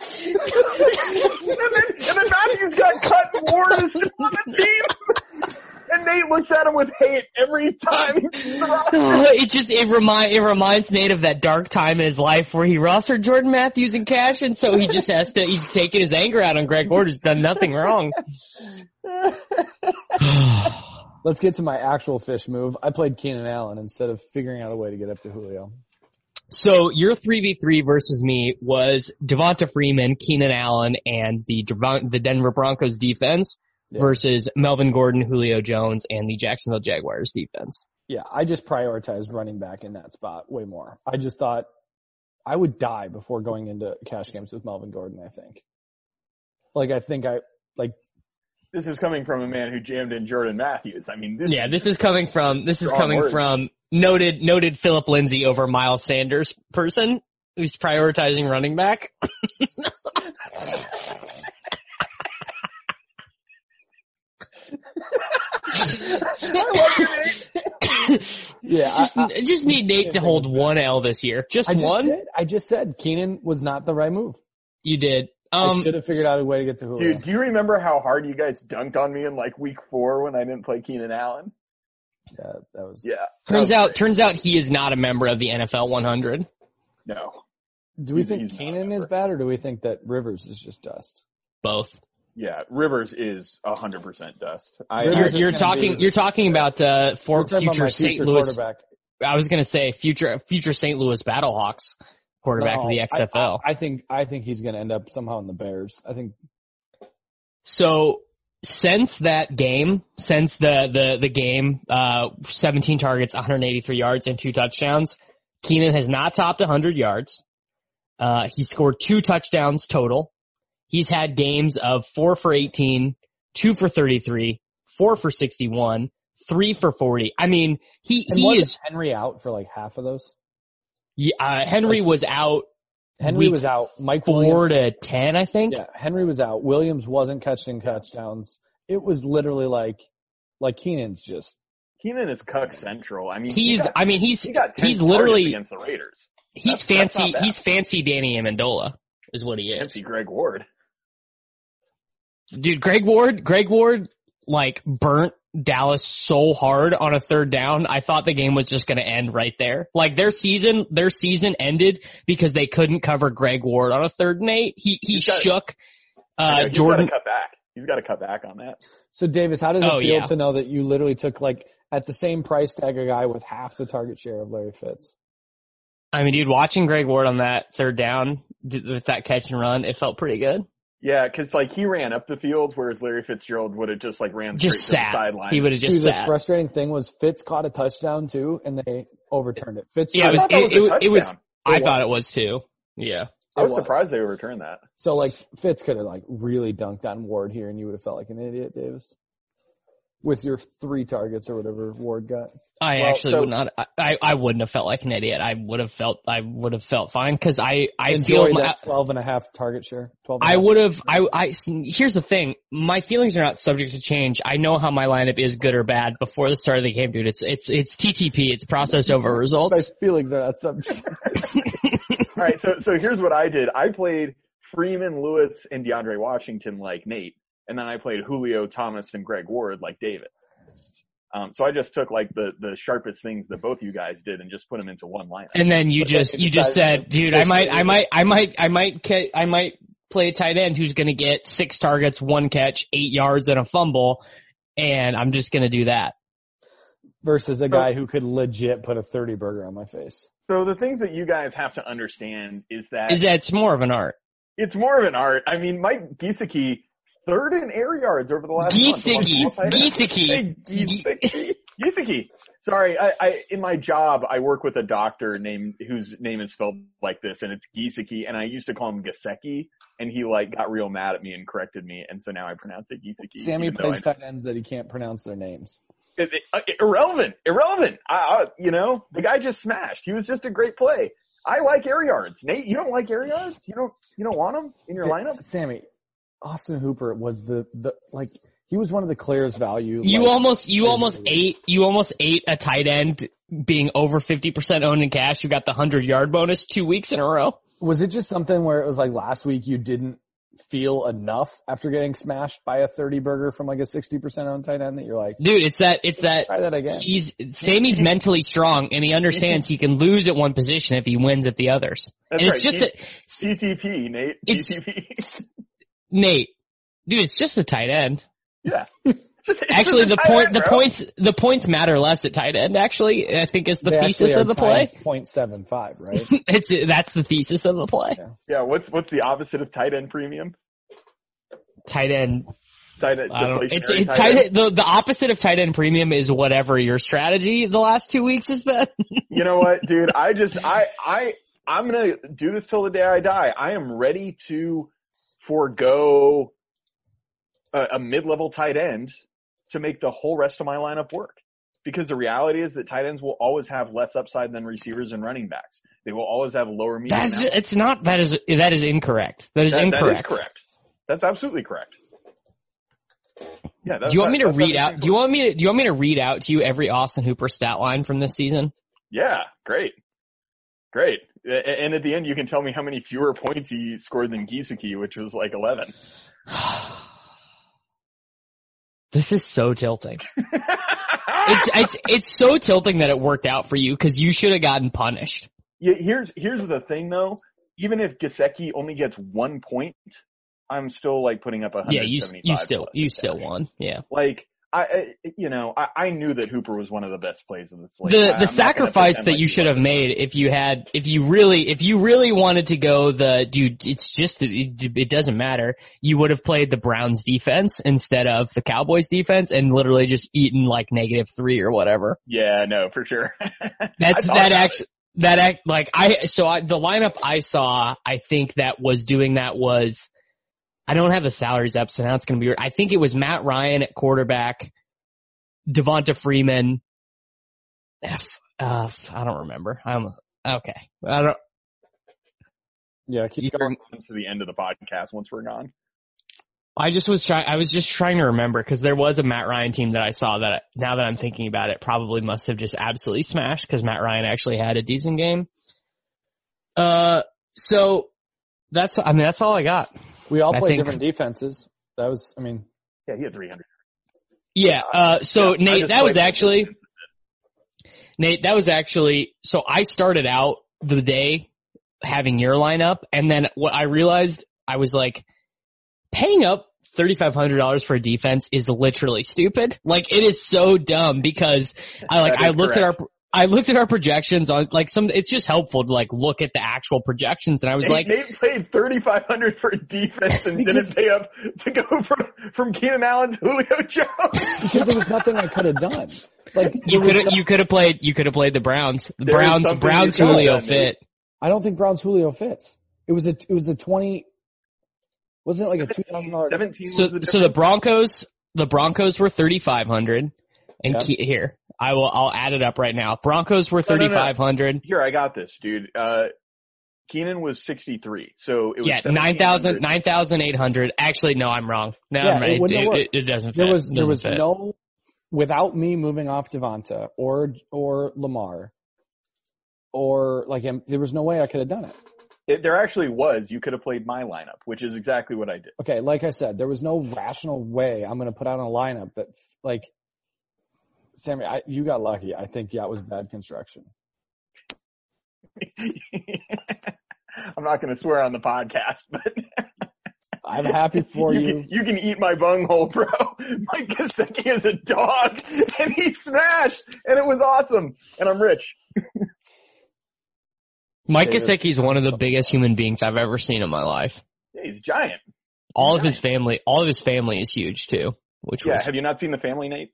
and, then, and then Matthews got cut and Ward is still on the team. And Nate looks at him with hate every time he sees the roster. Oh, it just it remind it reminds Nate of that dark time in his life where he rostered Jordan Matthews and cash, and so he just has to he's taking his anger out on Greg Ward, who's done nothing wrong. Let's get to my actual fish move. I played Keenan Allen instead of figuring out a way to get up to Julio. So your three v three versus me was Devonta Freeman, Keenan Allen, and the Devon- the Denver Broncos defense Yeah. versus Melvin Gordon, Julio Jones, and the Jacksonville Jaguars defense. Yeah, I just prioritized running back in that spot way more. I just thought I would die before going into cash games with Melvin Gordon, I think. Like I think I like This is coming from a man who jammed in Jordan Matthews. I mean, this Yeah, this is coming from this is coming words. from noted noted Philip Lindsay over Miles Sanders person who's prioritizing running back. yeah, I, just, I, just need Nate to hold one L this year. Just I just one. did. I just said Keenan was not the right move. You did. I Um, should have figured out a way to get to Julio. Dude, do you remember how hard you guys dunked on me in like week four when I didn't play Keenan Allen? Yeah, that was Yeah. turns was out great. turns out he is not a member of the NFL 100. No. Do we He's- think he's Keenan is bad, or do we think that Rivers is just dust? Both. Yeah, Rivers is hundred percent dust. I, You're, I- you're talking be- you're talking about uh for We're about future St. Louis. I was gonna say future future St. Louis Battlehawks quarterback No, of the I- XFL. I, I think I think he's going to end up somehow in the Bears. I think So since that game, since the the the game, uh, 17 targets, 183 yards, and two touchdowns, Keenan has not topped 100 yards. Uh, he scored two touchdowns total. He's had games of four for 18, two for 33, four for 61, three for 40. I mean, he and he is. Henry out for like half of those. yeah, Uh, Henry was out Henry was out. Mike four Williams, to 10, I think. yeah, Henry was out. Williams wasn't catching touchdowns. It was literally like like Keenan's just Keenan is cuck central. I mean, he He's. got, I mean, he's he got he's literally against the Raiders. He's That's- that's fancy. not bad. He's fancy Danny Amendola is what he is. Fancy Greg Ward. Dude, Greg Ward, Greg Ward, like burnt Dallas so hard on a third down. I thought the game was just going to end right there. Like their season, their season ended because they couldn't cover Greg Ward on a third and eight. He he He's got- shook uh know, he's Jordan. got to cut back. He's got to cut back on that. so. Davis, how does it Oh, feel yeah. to know that you literally took like at the same price tag a guy with half the target share of Larry Fitz? I mean, dude, watching Greg Ward on that third down with that catch and run, it felt pretty good. Yeah, because like he ran up the field, whereas Larry Fitzgerald would have just like ran Just straight to sat. the sideline. He would have just Dude, the frustrating thing was Fitz caught a touchdown too, and they overturned it. Fitz, Yeah, it I was- thought that it- was it- it was- I It thought it was too. Yeah. I was was. surprised they overturned that. So like Fitz could have like really dunked on Ward here, and you would have felt like an idiot, Davis, with your three targets or whatever Ward got. I Well, actually so- would not. I, I wouldn't have felt like an idiot. I would have felt. I would have felt fine because I. I feel. my- that 12 and a half target share. 12 and a I half. would have. I. I. Here's the thing. My feelings are not subject to change. I know how my lineup is good or bad before the start of the game, dude. It's it's it's TTP. It's process over results. My feelings are not subject. All right, so so here's what I did. I played Freeman, Lewis, and DeAndre Washington like Nate, and then I played Julio, Thomas, and Greg Ward like David. Um, so I just took like the the sharpest things that both you guys did and just put them into one lineup. And then you But just you you just said, dude, I might. I might, I might, I might, ca- I might play a tight end who's going to get six targets, one catch, eight yards, and a fumble, and I'm just going to do that. Versus a guy who could legit put a 30 burger on my face. So the things that you guys have to understand is that Is that it's more of an art? it's more of an art. I mean, Mike Giesecke, third in air yards over the last Giesecke. Giesecke. Giesecke. Giesecke. Sorry, I, I in my job I work with a doctor named whose name is spelled like this, and it's Giesecke, and I used to call him Gasecki, and he like got real mad at me and corrected me, and so now I pronounce it Giesecke. Sammy plays tight ends that he can't pronounce their names. It- it- uh, irrelevant, irrelevant. I, I, you know, the guy just smashed. He was just a great play. I like air yards. Nate, you don't like air yards? You don't, you don't want them in your lineup? Sammy, Austin Hooper was the, the, like, he was one of the clearest value. You like, almost, you almost it- ate, you almost ate a tight end being over 50% owned in cash. You got the 100 yard bonus two weeks in a row. Was it just something where it was like last week you didn't feel enough after getting smashed by a 30 burger from like a 60% owned tight end that you're like, Dude, it's that, it's that, try that again? he's, Sammy's mentally strong and he understands he can lose at one position if he wins at the others. That's and right. it's just a, CTP, Nate. It's- CTP. Nate, dude, it's just a tight end. yeah. Just, Actually, the point, end, the bro. points, the points matter less at tight end. Actually, I think is the They thesis of the play. times 0.75, right? It's that's the thesis of the play. Yeah. What's what's the opposite of tight end premium? Tight end. Tight end. I don't. It's it's tight. end- The the opposite of tight end premium is whatever your strategy the last two weeks has been. You know what, dude? I just I I I'm gonna do this till the day I die. I am ready to forego a, a mid-level tight end to make the whole rest of my lineup work. Because the reality is that tight ends will always have less upside than receivers and running backs. They will always have lower median. That's it's not. That is that is incorrect. That is That- incorrect. That is correct. That's absolutely correct. Yeah. Do you want me to read out? Do you want me to? Do you want me to read out to you every Austin Hooper stat line from this season? Yeah, great. Great. And at the end, you can tell me how many fewer points he scored than Giesecke, which was like 11. This is so tilting. It's it's it's so tilting that it worked out for you because you should have gotten punished. yeah, here's, here's the thing though. Even if Giesecke only gets one point, I'm still like putting up a hundred. Yeah, you you still you still won. Yeah. Like, I, you know, I, I knew that Hooper was one of the best plays of the slate. the I- I'm the sacrifice that you should have made if you had if you really if you really wanted to go the dude it's just it, it doesn't matter you would have played the Browns defense instead of the Cowboys defense and literally just eaten like negative three or whatever Yeah, no, for sure. that's that actually that act like I so I, the lineup I saw I think that was doing that was I don't have the salaries up so now it's gonna be weird. I think it was Matt Ryan at quarterback Devonta Freeman F, uh, I don't remember. I'm okay. I don't. Yeah, keep going. To the end of the podcast once we're gone. I just was trying. I was just trying to remember because there was a Matt Ryan team that I saw that now that I'm thinking about it probably must have just absolutely smashed because Matt Ryan actually had a decent game. Uh, so that's I mean that's all I got. We all I play think- different defenses. That was, I mean, Yeah, he had 300. Yeah. Uh, so Yeah, Nate, that was actually Nate. That was actually so I started out the day having your lineup, and then what I realized I was like paying up thirty five hundred dollars for a defense is literally stupid. Like it is so dumb because I like I is looked at our I looked at our projections on like some. It's just helpful to like look at the actual projections, and I was Nate, like, they played 3,500 for defense and didn't pay up to go from, from Keenan Allen to Julio Jones. because there was nothing I could have done. Like you could have no- you could have played you could have played the Browns. The There is Browns Browns Julio done, Nate. fit. I don't think Browns Julio fits. It was a it was a twenty. Wasn't it like a two thousand dollar? 17 So the so the. Broncos the Broncos were thirty five hundred. And Yeah. Ke- here I will I'll add it up right now. Broncos were No, no, no. Here, I got this, dude. Uh, Keenan was 63, so it was Yeah, 9,000, 1,700. 9,800. Actually, no, I'm wrong. No, Yeah, I'm right. it It, it, it doesn't fit. There was there was fit. no without me moving off Devonta or or Lamar or like there was no way I could have done it. It, there actually was. You could have played my lineup, which is exactly what I did. Okay, like I said, there was no rational way I'm going to put out a lineup that like Sammy, I, you got lucky. I think yeah, it was bad construction. I'm not going to swear on the podcast, but I'm happy for you. you. Can, you can eat my bunghole, bro. Mike Gesicki is a dog, and he smashed, and it was awesome, and I'm rich. Mike Okay, that's- Gesicki is one of the biggest human beings I've ever seen in my life. Yeah, he's giant. All of his family, all of his family is huge too, which Yeah, was have you not seen the family, Nate?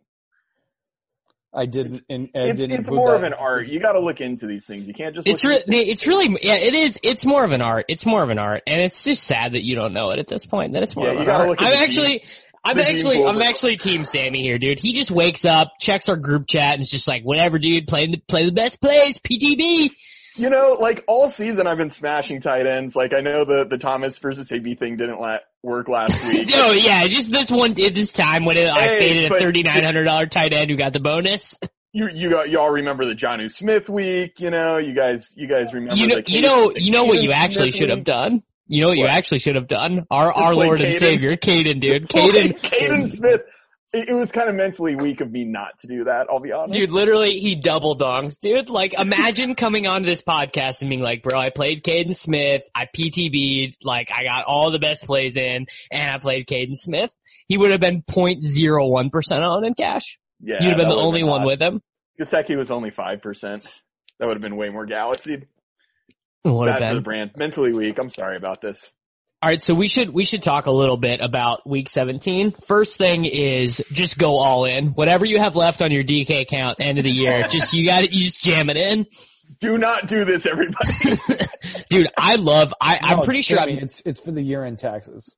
I didn't. And I It's, didn't it's more that. of an art. You got to look into these things. You can't just. It's look really, at- it's really, yeah, it is. It's more of an art. It's more of an art, and it's just sad that you don't know it at this point. That it's more Yeah, of an art. I'm the actually, I'm the actually. I'm actually Team Sammy here, dude. He just wakes up, checks our group chat, and is just like, whatever, dude. Play the play the best plays, PTB. You know, like all season I've been smashing tight ends. Like I know the the Thomas versus Higbee thing didn't la- work last week. Oh yeah, just this one did this time when it, I Hey, faded a thirty nine hundred dollar tight end who got the bonus. you you got y'all remember the Jonnu Smith week? You know, you guys you guys remember You know, the you know, you know what you actually should have done. You know what, you actually should have done. Our Just our Lord and Savior, Kaden, dude, Kaden. Kaden Smith. It, it was kind of mentally weak of me not to do that. I'll be honest. Dude, literally, he double dongs, dude. Like, imagine coming onto this podcast and being like, bro, I played Kaden Smith, I PTB'd, like, I got all the best plays in, and I played Kaden Smith. He would have been 0.01% on in cash. yeah, You'd have been the only one hot. with him. Gasecki was only five percent. That would have been way more galaxy. Have Bad for the brand. Mentally weak. I'm sorry about this. Alright, so we should, we should talk a little bit about week 17. First thing is just go all in. Whatever you have left on your DK account end of the year, just, you got to you just jam it in. Do not do this, everybody. Dude, I love, I, I'm No, pretty sure I'm, it's it's for the year end taxes.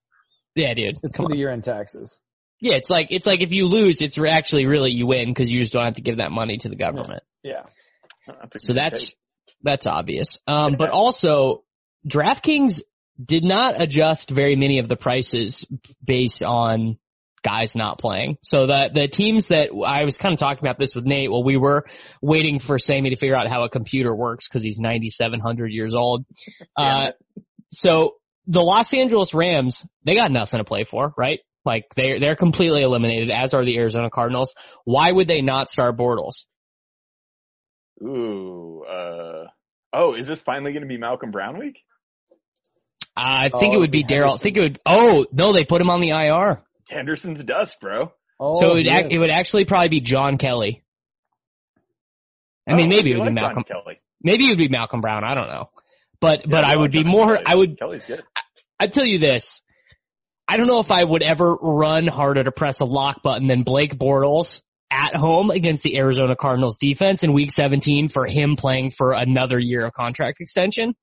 yeah dude. It's Come for on. the year end taxes. Yeah, it's like it's like if you lose, it's re- actually really you win because you just don't have to give that money to the government. Yeah. So that's that's obvious. Um, but also, DraftKings did not adjust very many of the prices based on guys not playing. So the the teams that I was kind of talking about this with Nate. Well, we were waiting for Sammy to figure out how a computer works because he's 9,700 years old. Uh, so the Los Angeles Rams, they got nothing to play for, right? Like they're they're completely eliminated, as are the Arizona Cardinals. Why would they not start Bortles? Ooh. Uh. Oh, is this finally going to be Malcolm Brown week? I think it Oh, would be the Darrell. I think it would. Oh no, they put him on the IR. Henderson's dust, bro. Oh, so it would, ac- it would actually probably be John Kelly. I mean, Oh, maybe it you would be Malcolm. John Kelly. Maybe it would be Malcolm Brown. I don't know. But but Yeah, I love would be John more. Kelly. I would. Kelly's good. I'd tell you this. I don't know if I would ever run harder to press a lock button than Blake Bortles at home against the Arizona Cardinals defense in week 17 for him playing for another year of contract extension.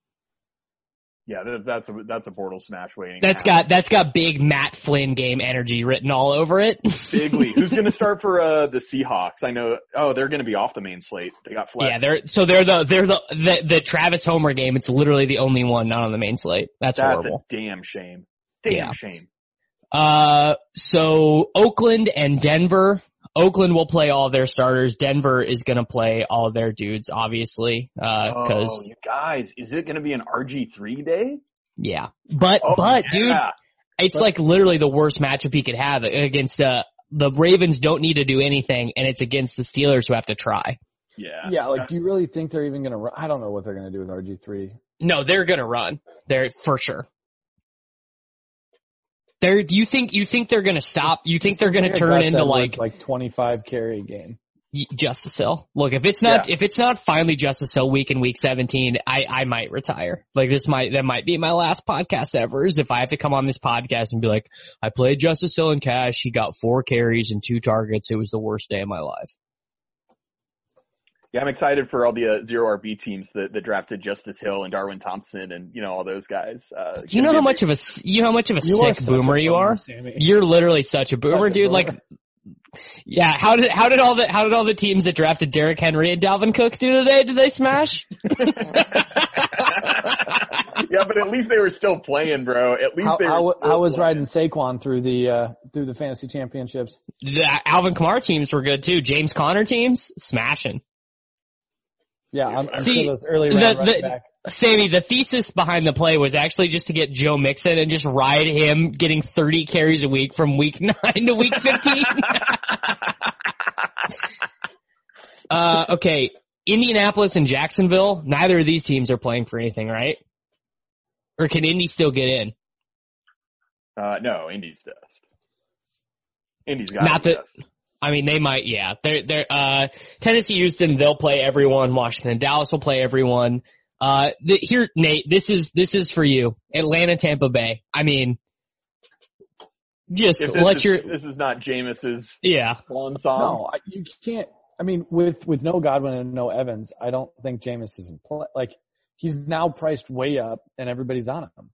Yeah, that, that's a that's a portal smash waiting. That's happen. got, that's got big Matt Flynn game energy written all over it. bigly. Who's going to start for uh the Seahawks? I know. Oh, they're going to be off the main slate. They got flex. yeah, they're, so they're the, they're the, the, the Travis Homer game. It's literally the only one not on the main slate. That's, That's horrible. a damn shame. Damn Yeah. shame. Uh, so Oakland and Denver. Oakland will play all their starters. Denver is gonna play all their dudes, obviously, uh, oh, cause, you guys, is it going to be an RG three day? yeah. But, Oh, but dude, yeah. it's like literally the worst matchup he could have against, uh, the Ravens don't need to do anything and it's against the Steelers who have to try. yeah, Yeah, like, do you really think they're even gonna? Run? I don't know what they're gonna do with RG three. No, they're gonna run. They're for sure. They're, you think, you think they're gonna stop? You think they're gonna turn into like, like twenty five carry game? Justice Hill. Look, if it's not if it's not finally Justice Hill week in week 17, I I might retire. Like this might that might be my last podcast ever. Is if I have to come on this podcast and be like, I played Justice Hill in cash. He got four carries and two targets. It was the worst day of my life. Yeah, I'm excited for all the uh, zero RB teams that, that drafted Justice Hill and Darwin Thompson and you know all those guys. Uh, Do you know how much of a you know how much of a You sick boomer a you boomer, are? Sammy. You're literally such a boomer, Such a dude. Like, yeah. How did how did all the how did all the teams that drafted Derrick Henry and Dalvin Cook do today? Did they smash? yeah, but at least they were still playing, bro. At least How, they were. how, still how was playing. riding Saquon through the uh, through the fantasy championships? the Alvin Kamara teams were good too. James Conner teams smashing. Yeah, I'm, I'm See, sure those early the- round running the- back. Sammy, the thesis behind the play was actually just to get Joe Mixon and just ride him getting 30 carries a week from week 9 to week 15. uh, okay. Indianapolis and Jacksonville, neither of these teams are playing for anything, right? Or can Indy still get in? Uh, no, Indy's dust. Indy's got Not that- I mean, they might, yeah. They're, they're, uh, Tennessee, Houston, they'll play everyone. Washington Dallas will play everyone. Uh, the, here, Nate, this is, this is for you. Atlanta, Tampa Bay. I mean, just let is, your, this is not Jameis's yeah. swan song. No, I- you can't. I mean, with with no Godwin and no Evans, I don't think Jameis is in play. Like he's now priced way up, and everybody's on him.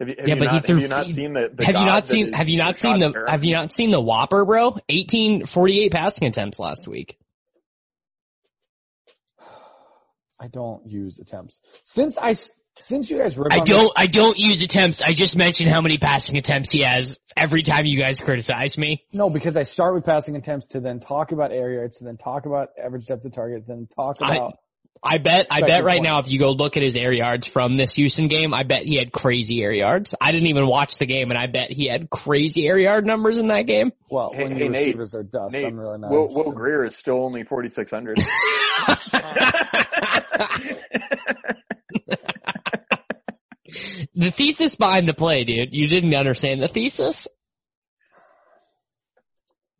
Have you, have Yeah, you but he not, threw- have you not seen the, the have you God not seen, have you not seen the, Barrett? have you not seen the WOPR, bro? 18, 48 passing attempts last week. I don't use attempts since I since you guys. I don't, I don't use attempts. I just mentioned how many passing attempts he has every time you guys criticize me. No, because I start with passing attempts to then talk about air yards, to then talk about average depth of target, then talk about. I bet, I bet Expected right now if you go look at his air yards from this Houston game, I bet he had crazy air yards. I didn't even watch the game and I bet he had crazy air yard numbers in that game. well, Hey- when hey, your Nate, receivers are dust, Nate, I'm really not. Will. Will Grier is still only 4,600. the thesis behind the play, dude, you didn't understand the thesis?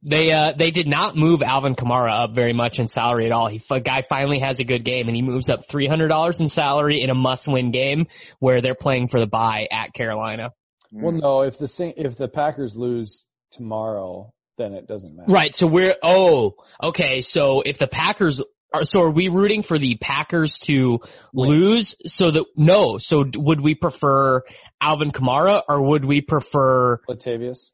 They, uh, they did not move Alvin Kamara up very much in salary at all. He, a guy finally has a good game and he moves up $300 in salary in a must-win game where they're playing for the bye at Carolina. Well, no, if the if the Packers lose tomorrow, then it doesn't matter. Right. So we're oh okay. So if the Packers are so are we rooting for the Packers to lose? So that no. So would we prefer Alvin Kamara or would we prefer Latavius.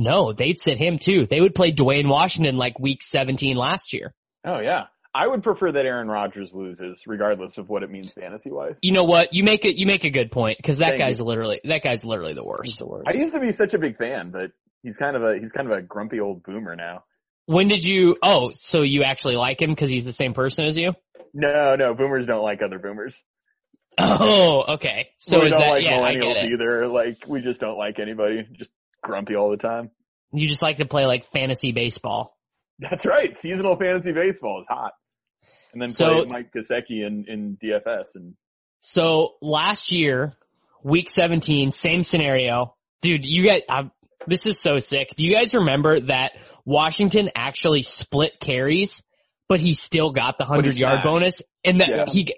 No? They'd sit him too. They would play Dwayne Washington like Week 17 last year. oh yeah. I would prefer that Aaron Rodgers loses, regardless of what it means fantasy wise. You know what? You make it. You make a good point because that Thank guy's you. literally that guy's literally the worst. the worst. I used to be such a big fan, but he's kind of a he's kind of a grumpy old boomer now. When did you? Oh, so you actually like him because he's the same person as you? No, no, boomers don't like other boomers. Oh, okay. So we is don't that like yeah? I millennials get it. either. Like we just don't like anybody. Just grumpy all the time. You just like to play like fantasy baseball. That's right. Seasonal fantasy baseball is hot. And then So- play Mike Gesicki in, in DFS and So last year, week 17, same scenario. Dude, you guys, um, this is so sick. Do you guys remember that Washington actually split carries, but he still got the 100 yard not. bonus? And that Yeah. he,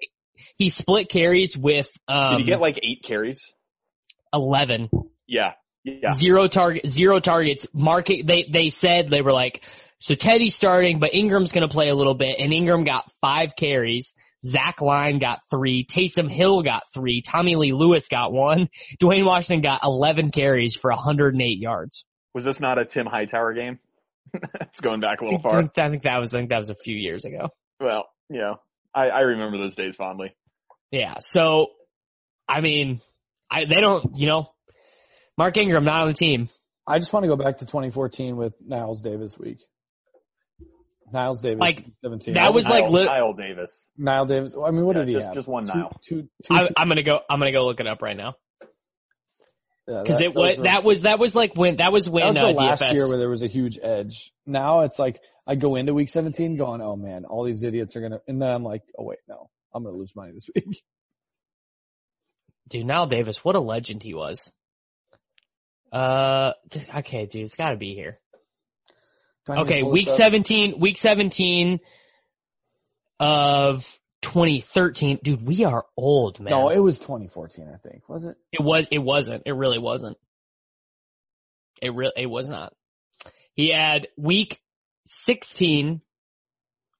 he split carries with, um, did he get like eight carries? 11. Yeah. Yeah. Zero target, zero targets. Market, they, they said they were like, so Teddy's starting, but Ingram's gonna play a little bit, and Ingram got five carries. Zach Line got three. Taysom Hill got three. Tommy Lee Lewis got one. Dwayne Washington got 11 carries for 108 yards. Was this not a Tim Hightower game? it's going back a little far. I think that was, I think that was a few years ago. Well, you know, I, I remember those days fondly. Yeah. So, I mean, I, they don't, you know, Mark Ingram not on the team. I just want to go back to 2014 with Niles Davis week. Niles Davis, Like, 17. that was like Kyle, lit- Kyle Davis. Niles Davis. I mean, what Yeah, did he just, have? just one Two- Nile. two- two- I, I'm gonna go, I'm gonna go look it up right now. Cause that- it was, those were- that was, that was like when, that was that when, was uh, last DFS. year where there was a huge edge. Now it's like I go into week 17 going, oh man, all these idiots are gonna, and then I'm like, oh wait, no, I'm gonna lose money this week. Dude, Knile Davis, what a legend he was. Uh, okay, dude, it's gotta be here. Do I need to Okay, week? 17, week 17 of 2013. Dude, we are old, man. No, it was 2014, I think. Was it? It was. It wasn't. It really wasn't. It really. It was not. He had week 16,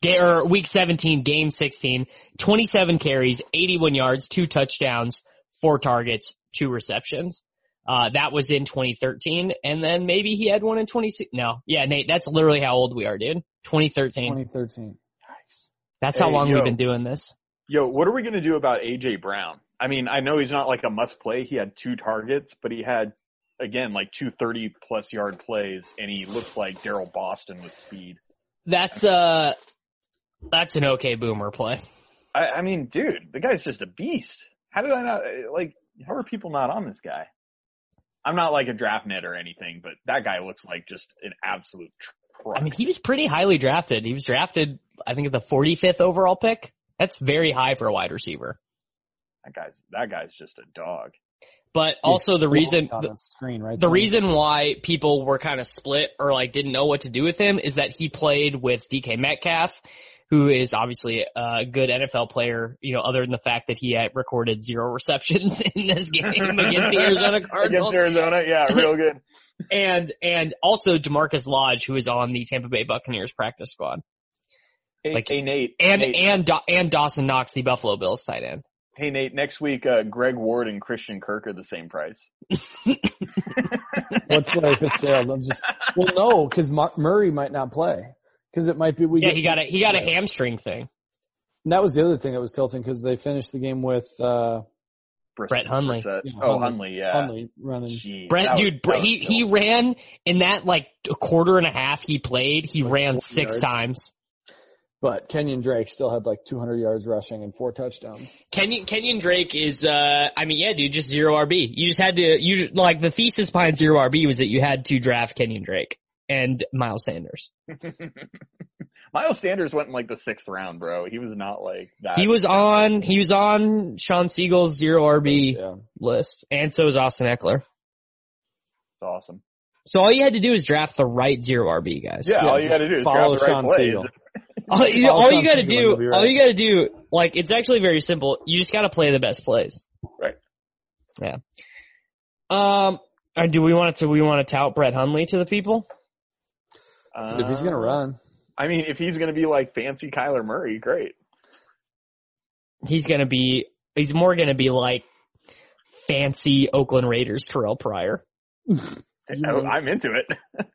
ga- or week 17, game 16, 27 carries, 81 yards, two touchdowns, four targets, two receptions. Uh, that was in 2013, and then maybe he had one in 26. No, yeah, Nate, that's literally how old we are, dude. 2013. 2013. Nice. That's how long yo. we've been doing this. Yo, what are we going to do about AJ Brown? I mean, I know he's not like a must play. He had two targets, but he had, again, like two 30 plus yard plays and he looks like Daryl Boston with speed. That's uh, that's an okay boomer play. I, I mean, dude, the guy's just a beast. How did I not, like, how are people not on this guy? I'm not like a draft net or anything, but that guy looks like just an absolute truck. I mean, he was pretty highly drafted. He was drafted, I think, at the 45th overall pick. That's very high for a wide receiver. that guy's, that guy's just a dog. But also the reason, the, screen right the reason why people were kind of split or like didn't know what to do with him is that he played with DK Metcalf, who is obviously a good NFL player, you know, other than the fact that he had recorded zero receptions in this game against the Arizona Cardinals. Against Arizona, yeah, real good. and and also Damarkus Lodge, who is on the Tampa Bay Buccaneers practice squad, Hey, Like- hey Nate. and Nate, and Da- and Dawson Knox, the Buffalo Bills tight end. hey Nate, next week, uh, Greg Ward and Christian Kirk are the same price. What's Larry Fitzgerald? I'm just well, no, because Murray might not play because it might be we. Yeah, get- he got a he got a hamstring thing. And that was the other thing that was tilting because they finished the game with uh Brett Hundley. Brissett. Yeah, oh, Hundley. Hundley, yeah. Hundley running. Jeez, Brett, that was- dude, Brett, was he he ran in that like a quarter and a half he played. He Like ran six yards. times. But Kenyon Drake still had like 200 yards rushing and four touchdowns. Kenyon Kenyon Drake is uh I mean yeah dude just zero RB. You just had to you like the thesis behind zero RB was that you had to draft Kenyon Drake and Miles Sanders. Miles Sanders went in like the sixth round, bro. He was not like that. He was on he was on Sean Siegel's zero RB Yeah. list and so is Austin Ekeler. It's awesome. So all you had to do is draft the right zero RB guys. Yeah, Yeah, all you just got to do is follow drop the right Sean plays. Siegel. All, you, all you gotta Siegel do, right. all you gotta do, like, it's actually very simple. You just gotta play the best plays. Right. Yeah. Um, or do we want to, we want to tout Brett Hundley to the people? If he's gonna Uh, run, I mean, if he's gonna be like fancy Kyler Murray, great. He's gonna be, he's more gonna be like fancy Oakland Raiders Terrell Pryor. You I, I'm into it.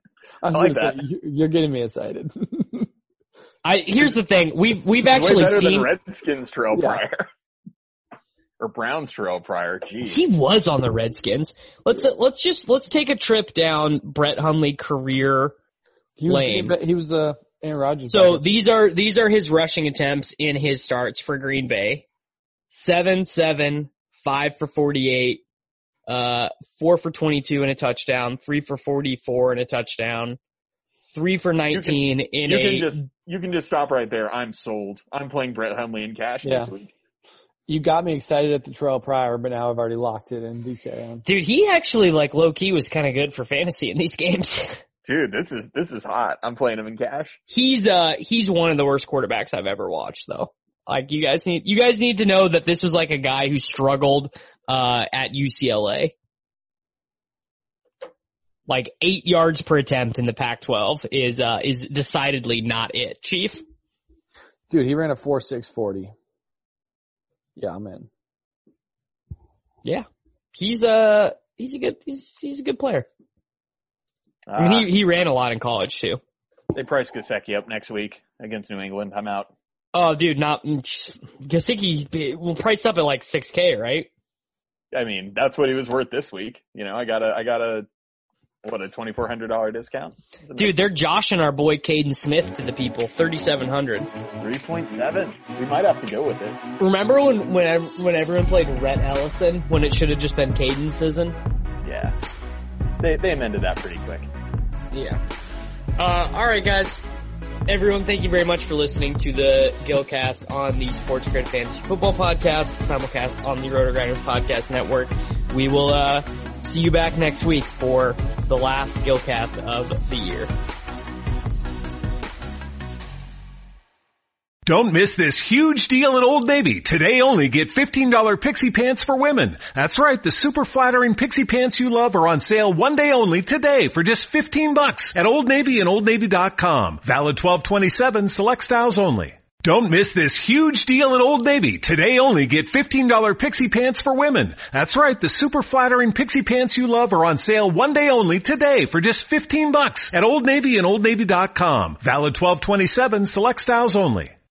I I like gonna say, you- you're getting me excited. I, here's the thing, we've, we've Way actually better seen, than Redskins Terrell Yeah. Pryor. or Browns Terrell Pryor. Jeez. he was on the Redskins. Let's, let's just, let's take a trip down Brett Hundley career he was, Lame. He was uh, Aaron Rodgers. So backup. these are these are his rushing attempts in his starts for Green Bay. Seven, seven, five for forty-eight, uh, four for twenty-two and a touchdown, three for forty-four and a touchdown, three for nineteen in you a. can just you can just stop right there. I'm sold. I'm playing Brett Hundley in cash Yeah. this week. you got me excited at the Terrell Pryor, but now I've already locked it in DK. Dude, he actually like low key was kind of good for fantasy in these games. Dude, this is this is hot. I'm playing him in cash. he's uh he's one of the worst quarterbacks I've ever watched though. Like you guys need you guys need to know that this was like a guy who struggled uh at UCLA. Like eight yards per attempt in the Pac-12 is uh is decidedly not it, Chief. Dude, he ran a four six forty. Yeah, I'm in. Yeah, he's uh he's a good he's he's a good player. I Uh, mean he he ran a lot in college too. they price Gasecki up next week against New England. I'm out. Oh dude, not Gasicki will price up at like six k, right? I mean, that's what he was worth this week. You know, I got a I got a what a twenty four hundred dollar discount. Dude, they're joshing our boy Kaden Smith to the people, 3,700. three point seven. We might have to go with it. Remember when when when everyone played Rhett Ellison when it should have just been Kaden season? Yeah, they they amended that pretty quick. Yeah. Uh, all right, guys. Everyone, thank you very much for listening to the Gilcast on the Sports Grid Fantasy Football Podcast, simulcast on the Roto Grinders Podcast Network. We will uh, see you back next week for the last Gilcast of the year. Don't miss this huge deal at Old Navy. Today only get $15 pixie pants for women. That's right, the super flattering pixie pants you love are on sale one day only today for just 15 bucks at Old Navy and OldNavy.com. Valid 1227, select styles only. Don't miss this huge deal at Old Navy. Today only get $15 pixie pants for women. That's right, the super flattering pixie pants you love are on sale one day only today for just 15 bucks at Old Navy and OldNavy.com. Valid 1227, select styles only.